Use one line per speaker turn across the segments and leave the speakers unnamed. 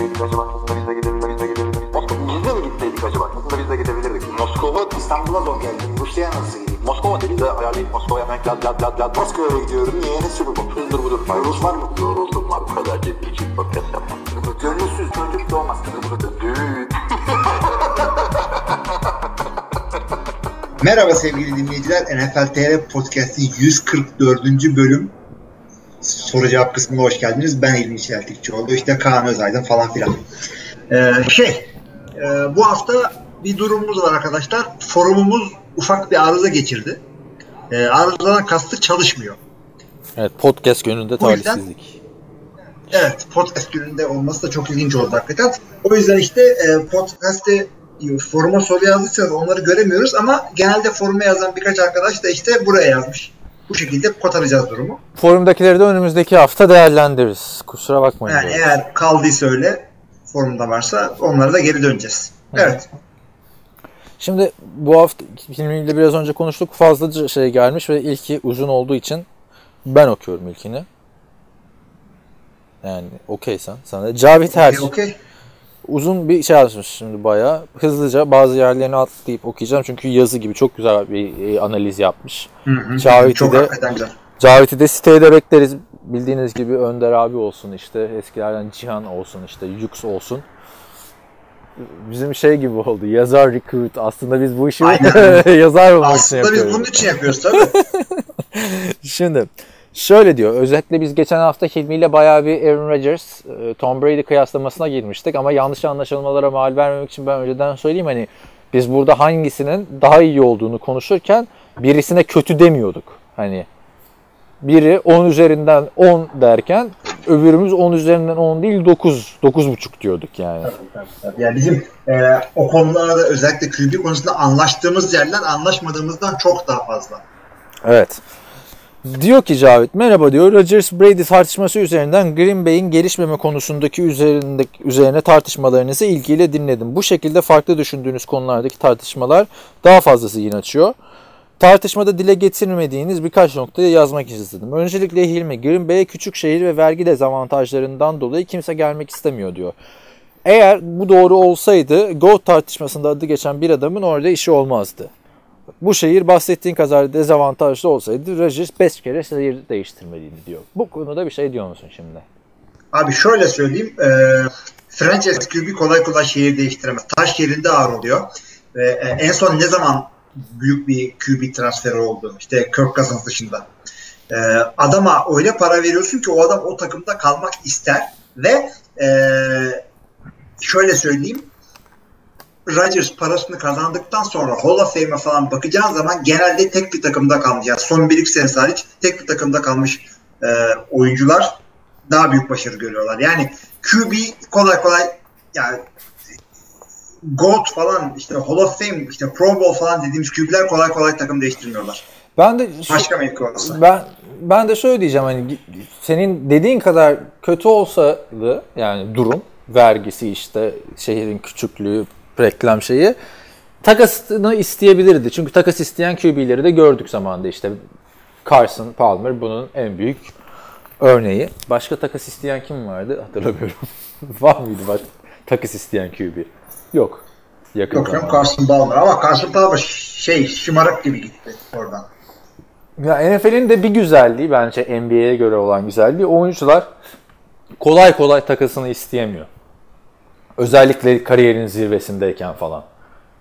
gitseydik acaba? Aslında biz de gidebilirdik. Biz de mi gitseydik acaba? Aslında biz de gidebilirdik. Moskova İstanbul'a zor geldi. Rusya'ya nasıl gideyim? Moskova dedi de ayarlayıp Moskova'ya hemen lad lad lad lad. Moskova'ya gidiyorum. Niye? Ne sürü bu? Hızdır budur. Rus var mı? Yoruldum var. Bu kadar ciddi için podcast yapmam. Gönülsüz çocuk doğmaz.
Merhaba sevgili dinleyiciler. NFL TR Podcast'in 144. bölüm soru cevap kısmına hoş geldiniz. Ben İlmi Çeltikçioğlu, işte Kaan Özaydın falan filan. Ee, şey, e, bu hafta bir durumumuz var arkadaşlar. Forumumuz ufak bir arıza geçirdi. Ee, arızadan kastı çalışmıyor.
Evet podcast gününde talihsizlik.
Evet, podcast gününde olması da çok ilginç oldu hakikaten. O yüzden işte e, podcast'te e, foruma soru yazdıysanız onları göremiyoruz ama genelde foruma yazan birkaç arkadaş da işte buraya yazmış. Bu şekilde kotaracağız durumu.
Forumdakileri de önümüzdeki hafta değerlendiririz. Kusura bakmayın.
Yani eğer kaldıysa öyle forumda varsa onlara da geri döneceğiz. Evet.
Şimdi bu hafta filmiyle biraz önce konuştuk. Fazlaca şey gelmiş ve ilki uzun olduğu için ben okuyorum ilkini. Yani okeysen sana. da. Cavit Her.
Okey, okey.
Uzun bir şey yazmış şimdi bayağı. Hızlıca bazı yerlerini atlayıp okuyacağım. Çünkü yazı gibi çok güzel bir e, analiz yapmış.
Hı hı.
Cavit'i
Çok
de. Cavit'i de siteye de bekleriz. Bildiğiniz gibi Önder abi olsun işte. Eskilerden Cihan olsun işte. Yux olsun. Bizim şey gibi oldu. Yazar recruit. Aslında biz bu işi yazar olmak için
Aslında biz
yapıyoruz.
bunun için yapıyoruz tabii.
Şimdi şöyle diyor. Özellikle biz geçen hafta Hilmi ile bayağı bir Aaron Rodgers, e, Tom Brady kıyaslamasına girmiştik ama yanlış anlaşılmalara mal vermemek için ben önceden söyleyeyim hani biz burada hangisinin daha iyi olduğunu konuşurken birisine kötü demiyorduk. Hani biri 10 üzerinden 10 derken öbürümüz 10 üzerinden 10 değil 9 9,5 diyorduk yani.
yani bizim e, o konularda özellikle QB konusunda anlaştığımız yerler anlaşmadığımızdan çok daha fazla.
Evet. Diyor ki Cavit merhaba diyor. Rodgers Brady tartışması üzerinden Green Bay'in gelişmeme konusundaki üzerindeki üzerine tartışmalarınızı ilgiyle dinledim. Bu şekilde farklı düşündüğünüz konulardaki tartışmalar daha fazlası yine açıyor. Tartışmada dile getirmediğiniz birkaç noktayı yazmak istedim. Öncelikle Hilmi, Green Bay'e küçük şehir ve vergi dezavantajlarından dolayı kimse gelmek istemiyor diyor. Eğer bu doğru olsaydı GOAT tartışmasında adı geçen bir adamın orada işi olmazdı. Bu şehir bahsettiğin kadar dezavantajlı olsaydı Rodgers 5 kere şehir değiştirmeliydi diyor. Bu konuda bir şey diyor musun şimdi?
Abi şöyle söyleyeyim. E, franchise QB kolay kolay şehir değiştiremez. Taş yerinde ağır oluyor. Ve e, en son ne zaman büyük bir QB transferi oldu? İşte Kirk Cousins dışında. E, adama öyle para veriyorsun ki o adam o takımda kalmak ister ve e, şöyle söyleyeyim Rodgers parasını kazandıktan sonra Hall of Fame'e falan bakacağın zaman genelde tek bir takımda kalmış. Yani son bir iki senesi hariç tek bir takımda kalmış e, oyuncular daha büyük başarı görüyorlar. Yani QB kolay kolay yani GOAT falan işte Hall of Fame işte Pro Bowl falan dediğimiz QB'ler kolay kolay takım değiştirmiyorlar.
Ben de
Başka mevki olsa.
ben ben de şöyle diyeceğim hani senin dediğin kadar kötü olsaydı yani durum vergisi işte şehrin küçüklüğü reklam şeyi takasını isteyebilirdi. Çünkü takas isteyen QB'leri de gördük zamanında işte Carson Palmer bunun en büyük örneği. Başka takas isteyen kim vardı hatırlamıyorum. Var mıydı bak takas isteyen QB? Yok. Yakın
Yok
zamanda.
Carson Palmer ama Carson Palmer şey şımarık gibi gitti oradan.
Ya NFL'in de bir güzelliği bence NBA'ye göre olan güzelliği oyuncular kolay kolay takasını isteyemiyor. Özellikle kariyerin zirvesindeyken falan.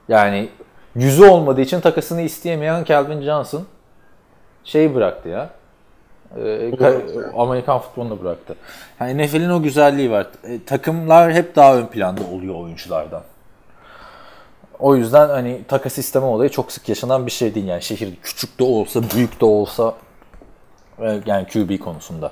Yani yüzü olmadığı için takasını isteyemeyen Calvin Johnson şeyi bıraktı ya. Ee, ka- Amerikan futbolunu bıraktı. Yani NFL'in o güzelliği var. E, takımlar hep daha ön planda oluyor oyunculardan. O yüzden hani takas isteme olayı çok sık yaşanan bir şey değil. Yani şehir küçük de olsa, büyük de olsa e, yani QB konusunda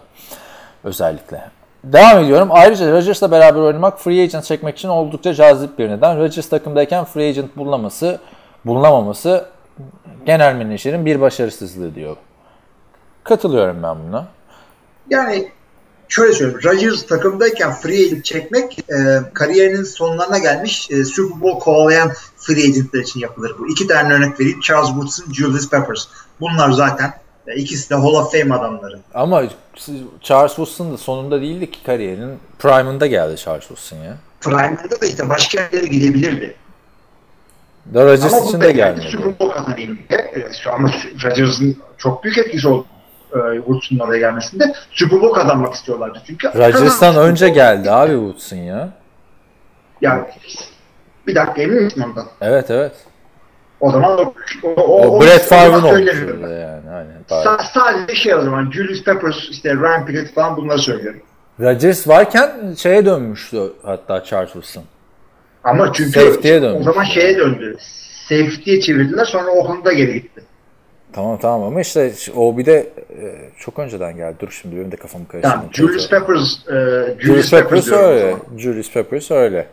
özellikle. Devam ediyorum. Ayrıca Rodgers'la beraber oynamak free agent çekmek için oldukça cazip bir neden. Rodgers takımdayken free agent bulunamaması, bulunamaması genel menajerin bir başarısızlığı diyor. Katılıyorum ben buna.
Yani şöyle söyleyeyim. Rodgers takımdayken free agent çekmek e, kariyerinin sonlarına gelmiş e, Super Bowl kovalayan free agentler için yapılır bu. İki tane örnek vereyim. Charles Woodson, Julius Peppers. Bunlar zaten E, İkisi de Hall of Fame adamları.
Ama Charles Woodson da sonunda değildi ki kariyerinin prime'ında geldi Charles Woodson ya.
Prime'da da işte başka yerlere gidebilirdi.
Da Rodgers
Ama bu
için
da
de
geldi.
gelmedi.
Super Bowl kazanayım diye. Evet, şu Ama Rodgers'ın çok büyük etkisi oldu. E, Woodson'un oraya gelmesinde. Super Bowl kazanmak istiyorlardı çünkü.
Rodgers'tan önce geldi abi Woodson ya.
Yani bir dakika emin misin ondan?
Evet evet.
O zaman o, o,
O,
o,
Brett
o
Favre'ın
ben.
yani. Aynen. Bari.
Sa- sadece şey o zaman Julius Peppers, işte Pickett falan bunları söylüyorum.
Rodgers varken şeye dönmüştü hatta Charles Woodson.
Ama çünkü
Safety'ye
o
dönmüş.
zaman şeye döndü. Safety'ye çevirdiler sonra Oakland'a geri gitti.
Tamam tamam ama işte o bir de e, çok önceden geldi. Dur şimdi benim de kafamı karıştırdım.
Yani Julius Peppers, e, Julius,
Julius
Peppers,
Peppers
o
öyle. Julius Peppers öyle.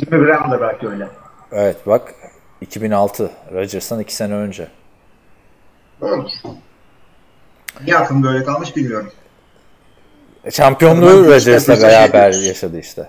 Jimmy Graham da belki öyle.
Evet bak 2006. Rodgers'tan 2 sene önce.
Doğrudur. Niye aklım böyle kalmış bilmiyorum.
E, Şampiyonluğu Rodgers'la
Peppers'a
beraber
şey-
yaşadı işte.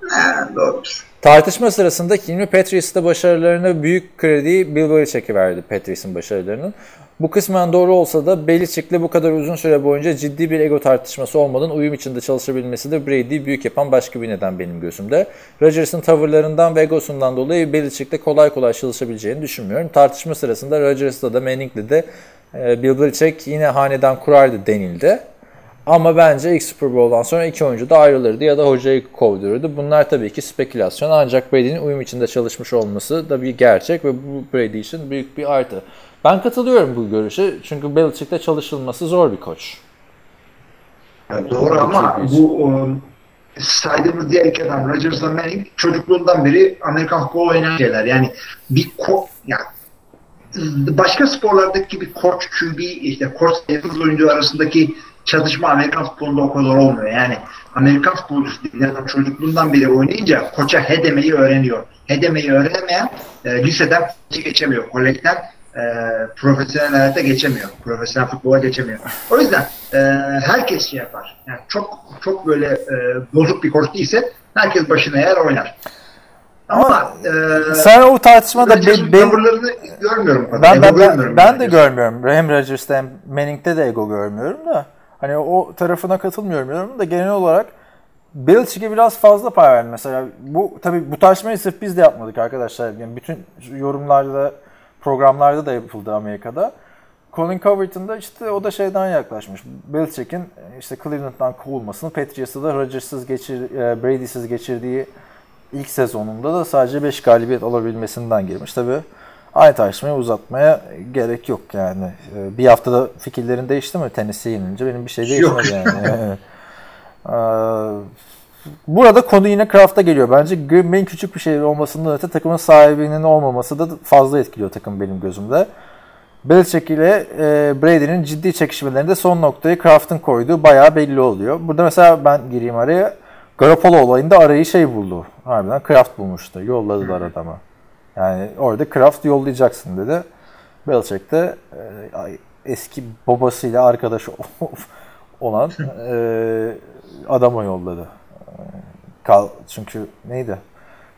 He, doğrudur.
Tartışma sırasında Hilmi Patrice'de başarılarına büyük krediyi Bill Belichick'e verdi Patrice'in başarılarının. Bu kısmen doğru olsa da Belichick'le bu kadar uzun süre boyunca ciddi bir ego tartışması olmadan uyum içinde çalışabilmesi de Brady'yi büyük yapan başka bir neden benim gözümde. Rodgers'ın tavırlarından ve egosundan dolayı Belichick'le kolay kolay çalışabileceğini düşünmüyorum. Tartışma sırasında Rodgers'la da Manning'le de e, Bill Belichick yine hanedan kurardı denildi. Ama bence ilk Super Bowl'dan sonra iki oyuncu da ayrılırdı ya da hocayı kovdururdu. Bunlar tabii ki spekülasyon ancak Brady'nin uyum içinde çalışmış olması da bir gerçek ve bu Brady için büyük bir artı. Ben katılıyorum bu görüşe çünkü Belichick'te çalışılması zor bir koç.
Yani doğru ama bu um, saydığımız diğer iki adam Rodgers'la Manning çocukluğundan beri Amerikan futbolu oynayan şeyler. Yani bir ko yani başka sporlardaki gibi koç QB işte koç yıldız oyuncu arasındaki çatışma Amerikan futbolunda o kadar olmuyor. Yani Amerikan futbolcusu adam çocukluğundan beri oynayınca koça he demeyi öğreniyor. He demeyi öğrenemeyen e, liseden geçemiyor. Kolejden e, profesyonel hayata geçemiyor. Profesyonel futbola geçemiyor. O yüzden e, herkes şey yapar. Yani çok çok böyle e, bozuk bir koç değilse herkes başına eğer oynar. Ama e,
Sen o tartışmada
Rodgers'ın tavırlarını görmüyorum.
Ben, ben, ben,
görmüyorum
ben de görmüyorum. Hem Rodgers'ta hem Manning'de de ego görmüyorum da. Hani o tarafına katılmıyorum da genel olarak Belichick'e biraz fazla pay verdi mesela. Bu tabii bu tartışmayı sırf biz de yapmadık arkadaşlar. Yani bütün yorumlarda, programlarda da yapıldı Amerika'da. Colin Cowherd'ın da işte o da şeyden yaklaşmış. Belichick'in işte Cleveland'dan kovulmasını, Patriots'ta da Rodgers'sız geçir, e, Brady'siz geçirdiği ilk sezonunda da sadece 5 galibiyet alabilmesinden girmiş. Tabii aynı tartışmayı uzatmaya gerek yok yani. Ee, Bir haftada fikirlerin değişti mi Tennessee yenince? Benim bir şey değişmedi
Yok.
yani. Burada konu yine Kraft'a geliyor. Bence Green Bay'in küçük bir şehir olmasından öte takımın sahibinin olmaması da fazla etkiliyor takım benim gözümde. Belichick ile e, Brady'nin ciddi çekişmelerinde son noktayı Kraft'ın koyduğu bayağı belli oluyor. Burada mesela ben gireyim araya. Garoppolo olayında arayı şey buldu. Harbiden Kraft bulmuştu. Yolladılar adama. Yani orada Kraft yollayacaksın dedi. Belichick de e, eski babasıyla arkadaş olan e, adama yolladı. Kal, çünkü neydi?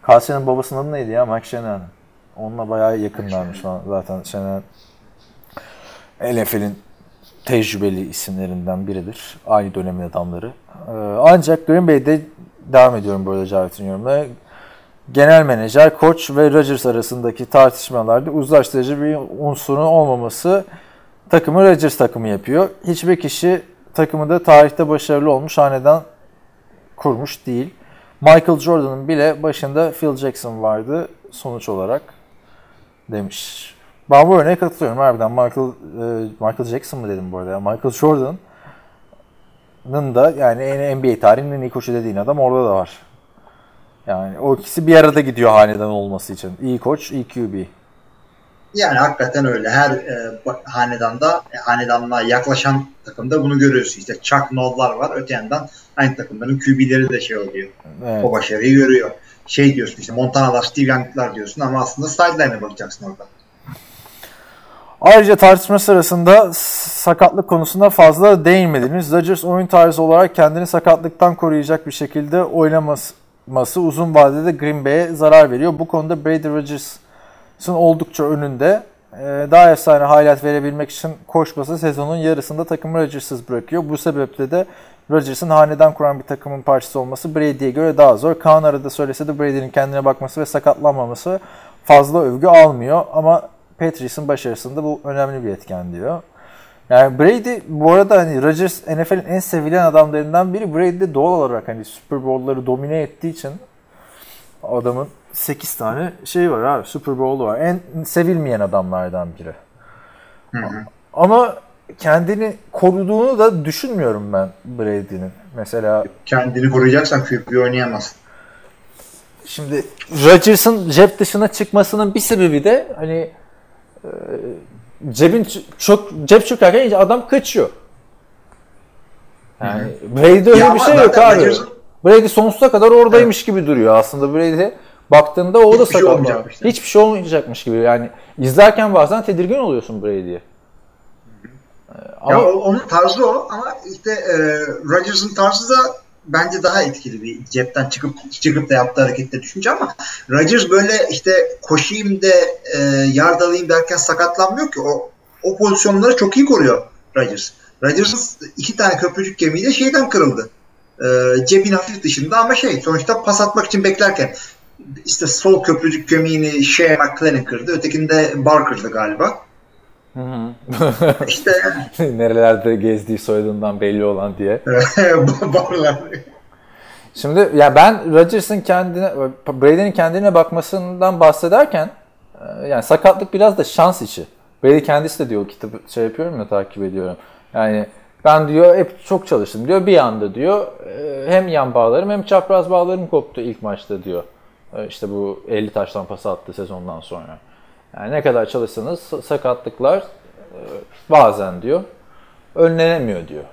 Kalsia'nın babasının adı neydi ya? Mike Shanahan. Onunla bayağı yakınlarmış falan. Zaten Shanahan NFL'in tecrübeli isimlerinden biridir. Aynı dönemin adamları. Ee, ancak Green Bay'de devam ediyorum böyle Cavit'in yorumuna. Genel menajer, koç ve Rodgers arasındaki tartışmalarda uzlaştırıcı bir unsurun olmaması takımı Rodgers takımı yapıyor. Hiçbir kişi takımı da tarihte başarılı olmuş haneden kurmuş değil. Michael Jordan'ın bile başında Phil Jackson vardı sonuç olarak demiş. Ben bu örneğe katılıyorum harbiden. Michael, e, Michael Jackson mı dedim bu arada? Michael Jordan'ın da yani NBA tarihinin en iyi koçu dediğin adam orada da var. Yani o ikisi bir arada gidiyor hanedan olması için. İyi koç, iyi QB.
Yani hakikaten öyle. Her e, hanedanda, e, hanedanlığa yaklaşan takımda bunu görüyorsun. İşte Chuck Noll'lar var. Öte yandan aynı takımların QB'leri de şey oluyor.
Evet.
O başarıyı görüyor. Şey diyorsun işte Montana'lar, Steve Young'lar diyorsun ama aslında sideline'e bakacaksın orada.
Ayrıca tartışma sırasında sakatlık konusunda fazla değinmediniz. Rodgers oyun tarzı olarak kendini sakatlıktan koruyacak bir şekilde oynaması uzun vadede Green Bay'e zarar veriyor. Bu konuda Brady Rodgers'ın oldukça önünde. e, daha efsane highlight verebilmek için koşması sezonun yarısında takımı Rodgers'sız bırakıyor. Bu sebeple de Rodgers'ın haneden kuran bir takımın parçası olması Brady'ye göre daha zor. Kaan arada söylese de Brady'nin kendine bakması ve sakatlanmaması fazla övgü almıyor. Ama Patriots'ın başarısında bu önemli bir etken diyor. Yani Brady bu arada hani Rodgers NFL'in en sevilen adamlarından biri. Brady de doğal olarak hani Super Bowl'ları domine ettiği için adamın 8 tane şey var abi Super Bowl'u var. En sevilmeyen adamlardan biri.
Hı hı.
Ama kendini koruduğunu da düşünmüyorum ben Brady'nin. Mesela
Kendini koruyacaksan QB oynayamazsın.
Şimdi Rodgers'ın cep dışına çıkmasının bir sebebi de hani e, cebin çok cep çökerken adam kaçıyor. Yani Brady'de öyle
Ya
bir şey yok abi.
Rodgers'ın-
Brady sonsuza kadar oradaymış gibi duruyor aslında Brady. Baktığında o da
Hiçbir şey
sakat.
olmayacakmış.
Hiçbir şey olmayacakmış gibi. Yani izlerken bazen tedirgin oluyorsun Brady'ye. Ee, Ama
Ya o- onun tarzı o ama işte e, Rodgers'ın tarzı da bence daha etkili bir cepten çıkıp çıkıp da yaptığı harekette düşünce ama Rodgers böyle işte koşayım da e, yard alayım derken sakatlanmıyor ki o o pozisyonları çok iyi koruyor Rodgers. Rodgers'ın iki tane köprücük kemiği de şeyden kırıldı. E, cebin hafif dışında ama şey sonuçta pas atmak için beklerken işte sol köprücük kemiğini Shea McClellan kırdı. Ötekinde Barr kırdı galiba.
Hı hı.
İşte
nerelerde gezdiği soyadından belli olan diye.
Barr'lar.
Şimdi ya ben Rodgers'ın kendine Brady'nin kendine bakmasından bahsederken e, yani sakatlık biraz da şans işi. Brady kendisi de diyor o kitabı şey yapıyorum ya takip ediyorum. Yani ben diyor hep çok çalıştım diyor. Bir anda diyor e, hem yan bağlarım hem çapraz bağlarım koptu ilk maçta diyor. E, İşte bu 50 taştan pas attı sezondan sonra. Yani ne kadar çalışsanız sakatlıklar e, bazen diyor önlenemiyor diyor.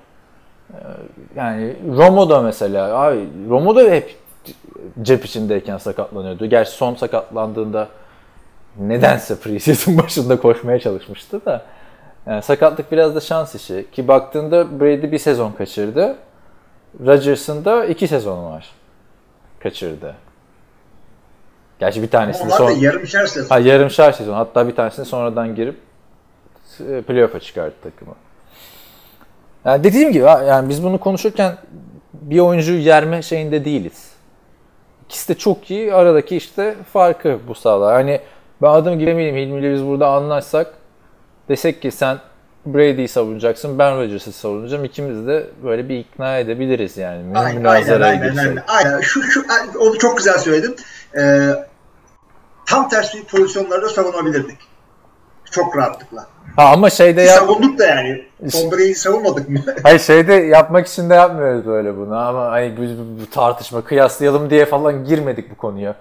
Yani Romo da mesela abi Romo da hep cep içindeyken sakatlanıyordu. Gerçi son sakatlandığında nedense preseason başında koşmaya çalışmıştı da. Yani sakatlık biraz da şans işi. Ki baktığında Brady bir sezon kaçırdı. Rodgers'ın da iki sezonu var. Kaçırdı. Gerçi bir tanesini son...
da yarımşar sezon.
Ha, yarımşar sezon. Hatta bir tanesini sonradan girip e, playoff'a çıkarttı takımı. Yani dediğim gibi yani biz bunu konuşurken bir oyuncuyu yerme şeyinde değiliz. İkisi de çok iyi. Aradaki işte farkı bu sağlar. Hani ben adım gibi eminim Hilmi biz burada anlaşsak desek ki sen Brady'yi savunacaksın, ben Rodgers'ı savunacağım. İkimiz de böyle bir ikna edebiliriz yani.
Aynen, aynen,
girsek.
aynen, aynen. Şu, şu, onu çok güzel söyledin. Ee, tam tersi pozisyonlarda savunabilirdik. Çok rahatlıkla.
Ha ama şeyde ya
Savunduk da yani. Tom Brady'yi savunmadık mı?
Hayır şeyde yapmak için de yapmıyoruz böyle bunu ama hani biz bu, bu tartışma kıyaslayalım diye falan girmedik bu konuya.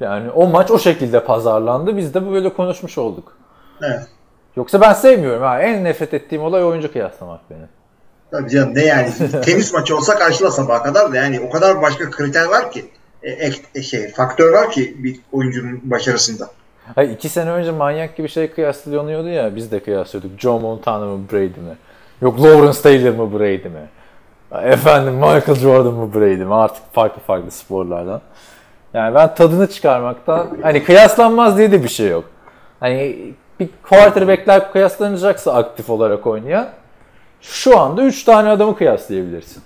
Yani o maç o şekilde pazarlandı. Biz de böyle konuşmuş olduk.
evet.
Yoksa ben sevmiyorum ha. En nefret ettiğim olay oyuncu kıyaslamak benim.
Tabii canım ne yani. Tenis maçı olsa karşıla sabaha kadar da yani o kadar başka kriter var ki. E, ek- e, şey, faktör var ki bir oyuncunun başarısında.
Hayır iki sene önce manyak gibi şey kıyaslanıyordu ya. Biz de kıyaslıyorduk. Joe Montana mı Brady mi? Yok Lawrence Taylor mı Brady mi? Efendim Michael Jordan mı Brady mi? Artık farklı farklı sporlardan. Yani ben tadını çıkarmaktan hani kıyaslanmaz diye de bir şey yok. Hani bir quarterback'ler kıyaslanacaksa aktif olarak oynayan şu anda 3 tane adamı kıyaslayabilirsin.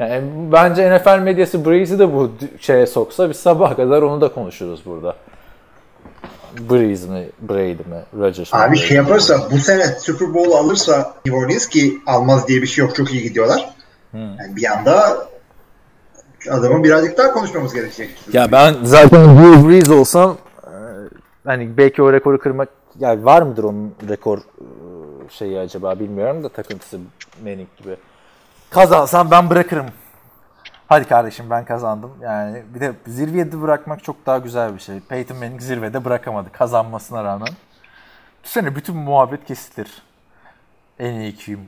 Yani bence NFL medyası Breeze'i de bu şeye soksa biz sabaha kadar onu da konuşuruz burada. Breeze mi, Brady mi, Rodgers?
Abi
Brady
şey
mi?
yaparsa bu sene Super Bowl alırsa New Orleans ki almaz diye bir şey yok. Çok iyi gidiyorlar. Yani bir anda adamı birazcık daha konuşmamız gerekecek.
Ya ben zaten Drew Brees olsam e, hani belki o rekoru kırmak yani var mıdır onun rekor e, şeyi acaba bilmiyorum da takıntısı Manning gibi. Kazansam ben bırakırım. Hadi kardeşim ben kazandım. Yani bir de zirvede bırakmak çok daha güzel bir şey. Peyton Manning zirvede bırakamadı kazanmasına rağmen. Bu sene bütün muhabbet kesilir. En iyi kim?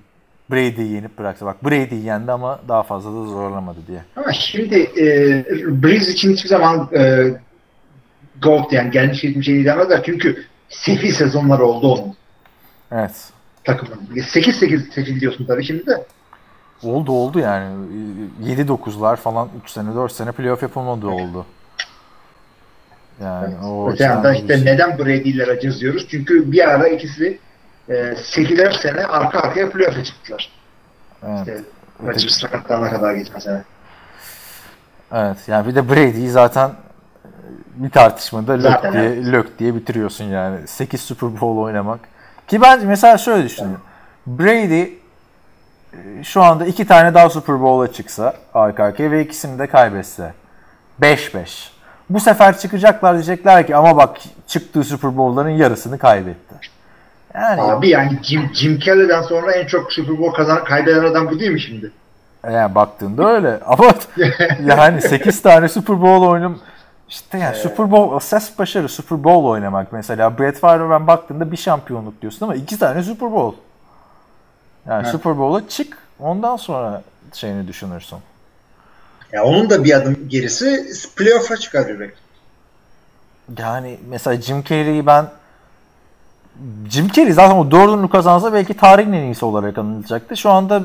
Brady'yi yenip bıraktı. Bak Brady'yi yendi ama daha fazla da zorlamadı diye.
Ama şimdi e, Breeze için hiçbir zaman e, GOAT yani gelmiş geçmiş şey demezler. Çünkü sefil sezonları oldu onun
Evet.
takımın. 8-8 seçil diyorsun tabii şimdi de.
Oldu oldu yani. 7-9'lar falan 3 sene 4 sene playoff yapılmadı oldu. Yani o
Öte yandan işte
şey.
neden Brady ile Rodgers diyoruz? Çünkü bir ara ikisi e, 8'er sene arka arkaya playoff'a çıktılar.
Evet.
İşte Rodgers sakatlanana kadar geçen sene.
Evet yani bir de Brady'yi zaten bir tartışmada lök
Zaten
diye, lök diye bitiriyorsun yani. 8 Super Bowl oynamak. Ki bence mesela şöyle düşünün. Brady e, şu anda iki tane daha Super Bowl'a çıksa arka arkaya ve ikisini de kaybetse. 5-5. Bu sefer çıkacaklar diyecekler ki ama bak çıktığı Super Bowl'ların yarısını kaybetti. Yani,
Abi yani Jim, Jim Kelly'den sonra en çok Super Bowl kazanan kaybeden adam bu değil mi şimdi?
yani baktığında öyle. Ama yani 8 tane Super Bowl oynam işte yani Super Bowl ses başarı Super Bowl oynamak mesela Brett Favre ben baktığında bir şampiyonluk diyorsun ama iki tane Super Bowl. Yani
Evet.
Super Bowl'a çık ondan sonra şeyini düşünürsün.
Ya onun da bir adım gerisi playoff'a çıkarıyor belki.
Yani mesela Jim Carrey'i ben Jim Carrey zaten o dördünü kazansa belki tarihin en iyisi olarak anılacaktı. Şu anda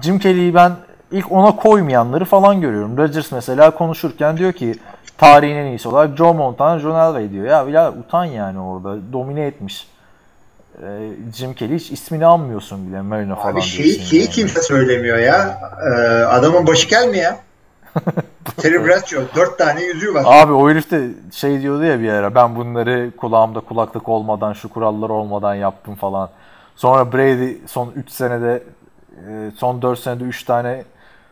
Jim Carrey'i ben ilk ona koymayanları falan görüyorum. Rodgers mesela konuşurken diyor ki tarihin en iyisi olarak Joe Montana, John Elway diyor. Ya ya utan yani orada domine etmiş. Ee, Jim Carrey hiç ismini anmıyorsun bile Marino falan
Abi şeyi,
diyorsun
şeyi
yani.
kimse söylemiyor ya. Ee, adamın başı gelmiyor ya. Terry Bradshaw. Dört tane yüzüğü var.
Abi o herif de şey diyordu ya bir ara ben bunları kulağımda kulaklık olmadan şu kurallar olmadan yaptım falan. Sonra Brady son 3 senede e, son 4 senede 3 tane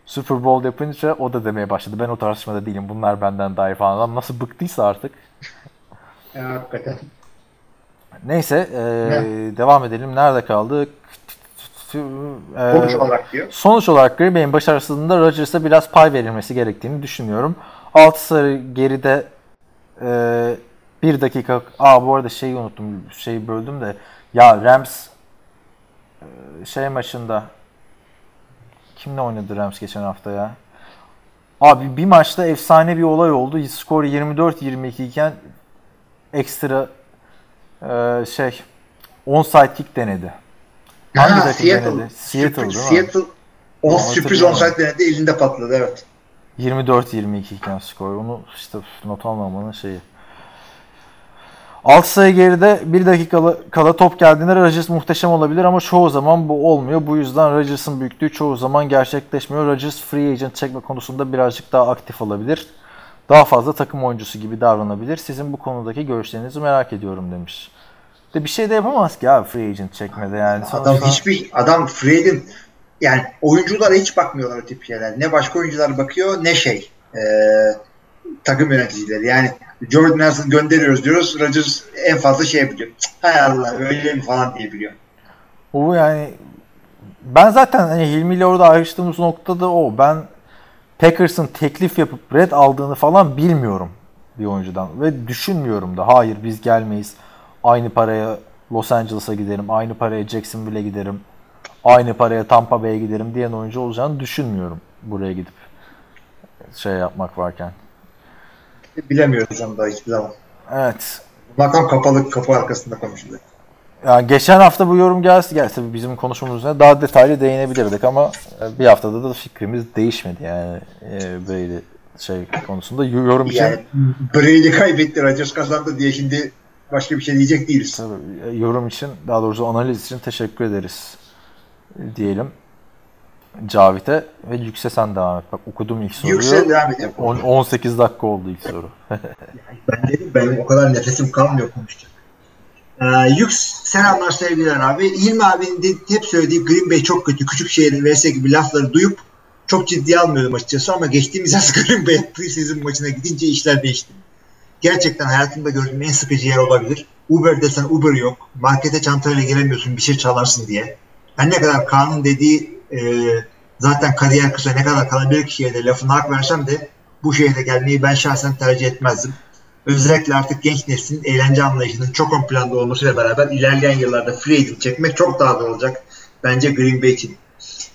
Super Bowl yapınca o da demeye başladı. Ben o tartışmada değilim. Bunlar benden daha iyi falan. Adam nasıl bıktıysa artık.
Ya, hakikaten.
Neyse e, devam edelim. Nerede kaldık? E,
Sonuç olarak diyor.
Sonuç olarak Green Bay'in başarısında Rodgers'a biraz pay verilmesi gerektiğini düşünüyorum. 6 sarı geride e, bir dakika aa bu arada şeyi unuttum şeyi böldüm de ya Rams e, şey maçında kimle oynadı Rams geçen hafta ya? Abi bir maçta efsane bir olay oldu. Skor 24-22 iken ekstra e, şey onside kick denedi. Hangi
Ha,
takım
Seattle.
denedi? Seattle değil mi?
Seattle. O
Tamam,
sürpriz onside denedi. Elinde patladı evet.
24-22 iken skor. Onu işte not almamanın şeyi. 6 sayı geride 1 dakika kala top geldiğinde Rodgers muhteşem olabilir ama çoğu zaman bu olmuyor. Bu yüzden Rodgers'ın büyüklüğü çoğu zaman gerçekleşmiyor. Rodgers free agent çekme konusunda birazcık daha aktif olabilir. Daha fazla takım oyuncusu gibi davranabilir. Sizin bu konudaki görüşlerinizi merak ediyorum demiş. De bir şey de yapamaz ki abi free agent çekmede yani.
Adam
Sonuçta-
hiçbir adam Fred'in yani oyunculara hiç bakmıyorlar o tip şeyler. Ne başka oyuncular bakıyor ne şey ee, takım yöneticileri. Yani Jordan Nelson gönderiyoruz diyoruz. Rodgers en fazla şey. Cık, Hay Allah öyle mi falan diye biliyor.
O yani ben zaten hani Hilmi ile orada ayrıştığımız noktada o. Ben Packers'ın teklif yapıp red aldığını falan bilmiyorum bir oyuncudan ve düşünmüyorum da. Hayır biz gelmeyiz. Aynı paraya Los Angeles'a giderim. Aynı paraya Jacksonville'e giderim. Aynı paraya Tampa Bay'e giderim diyen oyuncu olacağını düşünmüyorum buraya gidip şey yapmak varken.
Bilemiyoruz onu da hiçbir zaman.
Evet.
Bunlar tam kapalı kapı arkasında konuşuluyor.
Yani geçen hafta bu yorum gelse, gelse bizim konuşmamız üzerine daha detaylı değinebilirdik ama e, bir haftada da fikrimiz değişmedi yani e, böyle şey konusunda yorum için
Yani Brady kaybetti Rodgers kazandı diye şimdi başka bir şey diyecek değiliz.
tabii, e, yorum için daha doğrusu analiz için teşekkür ederiz e, diyelim Cavit'e ve Yüksel sen devam et. Bak okudum ilk soruyu.
Yüksel devam edelim.
On- 18 dakika oldu ilk soru.
Ben dedim benim o kadar nefesim kalmıyor konuşacak. Ee, selamlar sevgiler abi. İlmi abinin de hep söylediği Green Bay çok kötü. Küçük şehrin vs gibi lafları duyup çok ciddiye almıyordum açıkçası ama geçtiğimiz yaz Green Bay preseason maçına gidince işler değişti. Gerçekten hayatımda gördüğüm en sıkıcı yer olabilir. Uber desen Uber yok. Markete çantayla giremiyorsun bir şey çalarsın diye. Her ne kadar Kaan'ın dediği e, zaten kariyer kısa ne kadar kalabilir kişiye de lafını hak versem de bu şehre gelmeyi ben şahsen tercih etmezdim. Özellikle artık genç neslin eğlence anlayışının çok ön planda olmasıyla beraber ilerleyen yıllarda free agent çekmek çok daha zor olacak. Bence Green Bay için.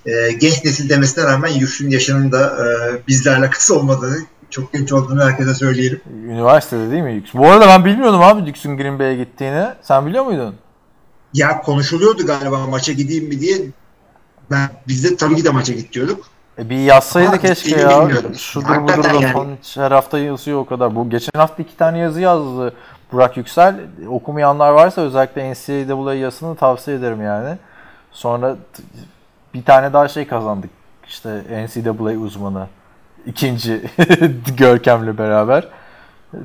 Ee, genç nesil demesine rağmen Yüksün yaşının da e, bizle alakası olmadığını, çok genç olduğunu herkese söyleyelim.
Üniversitede değil mi Yüks? Bu arada ben bilmiyordum abi Yüks'ün Green Bay'e gittiğini. Sen biliyor muydun?
Ya konuşuluyordu galiba maça gideyim mi diye. Ben, biz de tabii ki de maça gidiyorduk.
E bir yazsaydı
Ama
keşke
istediğini
ya.
bilmiyorum.
Şudur budur da
yani.
falan hiç her hafta yazıyor o kadar. Bu geçen hafta iki tane yazı yazdı Burak Yüksel. Okumayanlar varsa özellikle NCAA yazısını tavsiye ederim yani. Sonra bir tane daha şey kazandık. İşte NCAA uzmanı. ikinci Görkem'le beraber.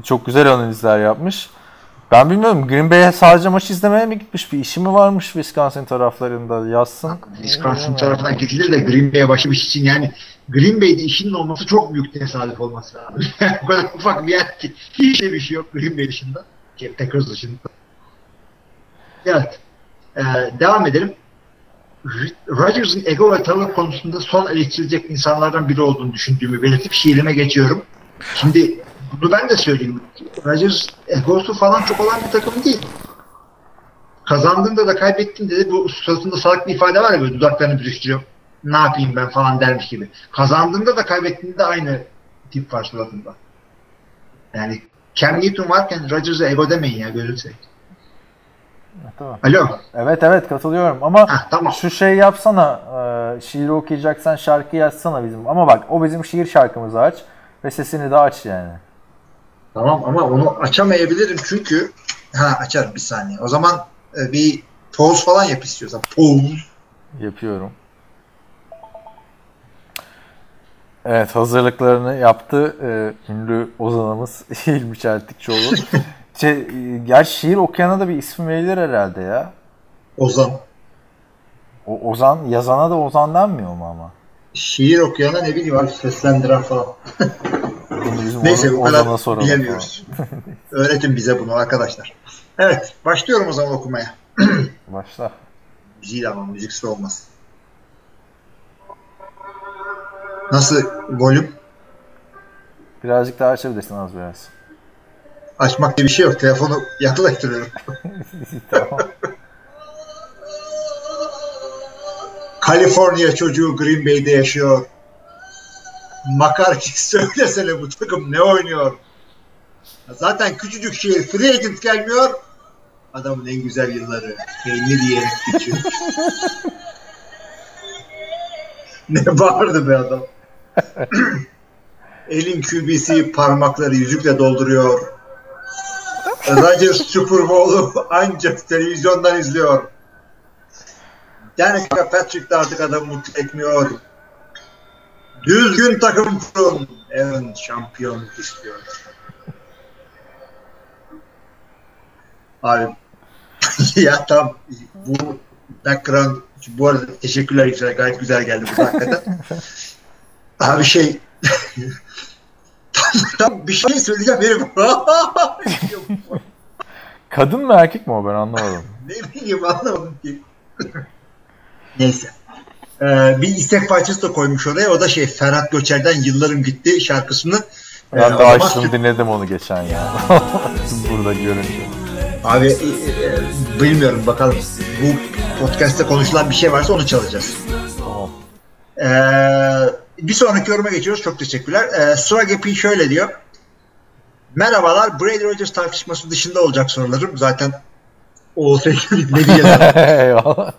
Çok güzel analizler yapmış. Ben bilmiyorum Green Bay'e sadece maç izlemeye mi gitmiş? Bir işi mi varmış Wisconsin taraflarında? Yazsın.
Wisconsin tarafına gidilir de Green Bay'e başlamış için yani Green Bay'de işinin olması çok büyük tesadüf olması lazım. o kadar ufak bir yer ki hiç bir şey yok Green Bay dışında. Şey, Packers dışında. Evet. Ee, devam edelim. Rodgers'ın ego ve tavır konusunda son eleştirilecek insanlardan biri olduğunu düşündüğümü belirtip şiirime geçiyorum. Şimdi bunu ben de söyleyeyim. Rodgers egosu falan çok olan bir takım değil. Kazandığında da kaybettiğinde de bu suratında salak bir ifade var ya böyle dudaklarını bürüştürüyor. Ne yapayım ben falan dermiş gibi. Kazandığında da kaybettiğinde de aynı tip var suratında. Yani Cam Newton varken Rodgers'a ego demeyin ya gözünü seveyim.
Tamam.
Alo.
Evet evet katılıyorum ama
Hah, tamam.
şu şey yapsana e, şiir okuyacaksan şarkı yazsana bizim ama bak o bizim şiir şarkımızı aç ve sesini de aç yani.
Tamam ama onu açamayabilirim çünkü ha açarım bir saniye. O zaman e, bir pause falan yap istiyorsan. Pause.
Yapıyorum. Evet hazırlıklarını yaptı e, ünlü ozanımız İlmi Çeltikçoğlu. şey, gerçi şiir okuyana da bir isim verilir herhalde ya.
Ozan.
O, Ozan yazana da Ozan denmiyor mu ama?
Şiir okuyana ne bileyim abi seslendiren falan.
Bizim
Neyse bu kadar bilemiyoruz. Öğretin bize bunu arkadaşlar. Evet başlıyorum o zaman okumaya.
Başla.
Müziği ama müziksiz olmaz. Nasıl volüm?
Birazcık daha açabilirsin az biraz.
Açmak diye bir şey yok. Telefonu yaklaştırıyorum.
tamam.
Kaliforniya çocuğu Green Bay'de yaşıyor. Makarki söylesene bu takım ne oynuyor? Zaten küçücük şehir free agent gelmiyor. Adamın en güzel yılları. Peynir yiyerek geçiyor. ne bağırdı be adam. Elin QB'si parmakları yüzükle dolduruyor. Rodgers Super Bowl'u ancak televizyondan izliyor. Yani Patrick de artık adamı mutlu etmiyor. Düzgün takım kurun. Aaron şampiyonluk istiyor. Abi ya tam bu background bu arada teşekkürler güzel gayet güzel geldi bu hakikaten. Abi şey tam, tam bir şey söyleyeceğim benim.
Kadın mı erkek mi o ben anlamadım.
ne bileyim anlamadım ki. Neyse. Ee, bir istek parçası da koymuş oraya. O da şey Ferhat Göçer'den Yıllarım Gitti şarkısını.
Ben de
zaman
açtım
Türk-
dinledim onu geçen ya. Burada görünce.
Abi e, e, bilmiyorum bakalım. Bu podcast'te konuşulan bir şey varsa onu çalacağız.
Tamam.
Ee, bir sonraki yoruma geçiyoruz. Çok teşekkürler. Ee, Swag P şöyle diyor. Merhabalar. Brady Rodgers tartışması dışında olacak sorularım. Zaten o olsaydı ne diyeceğim.
Eyvallah.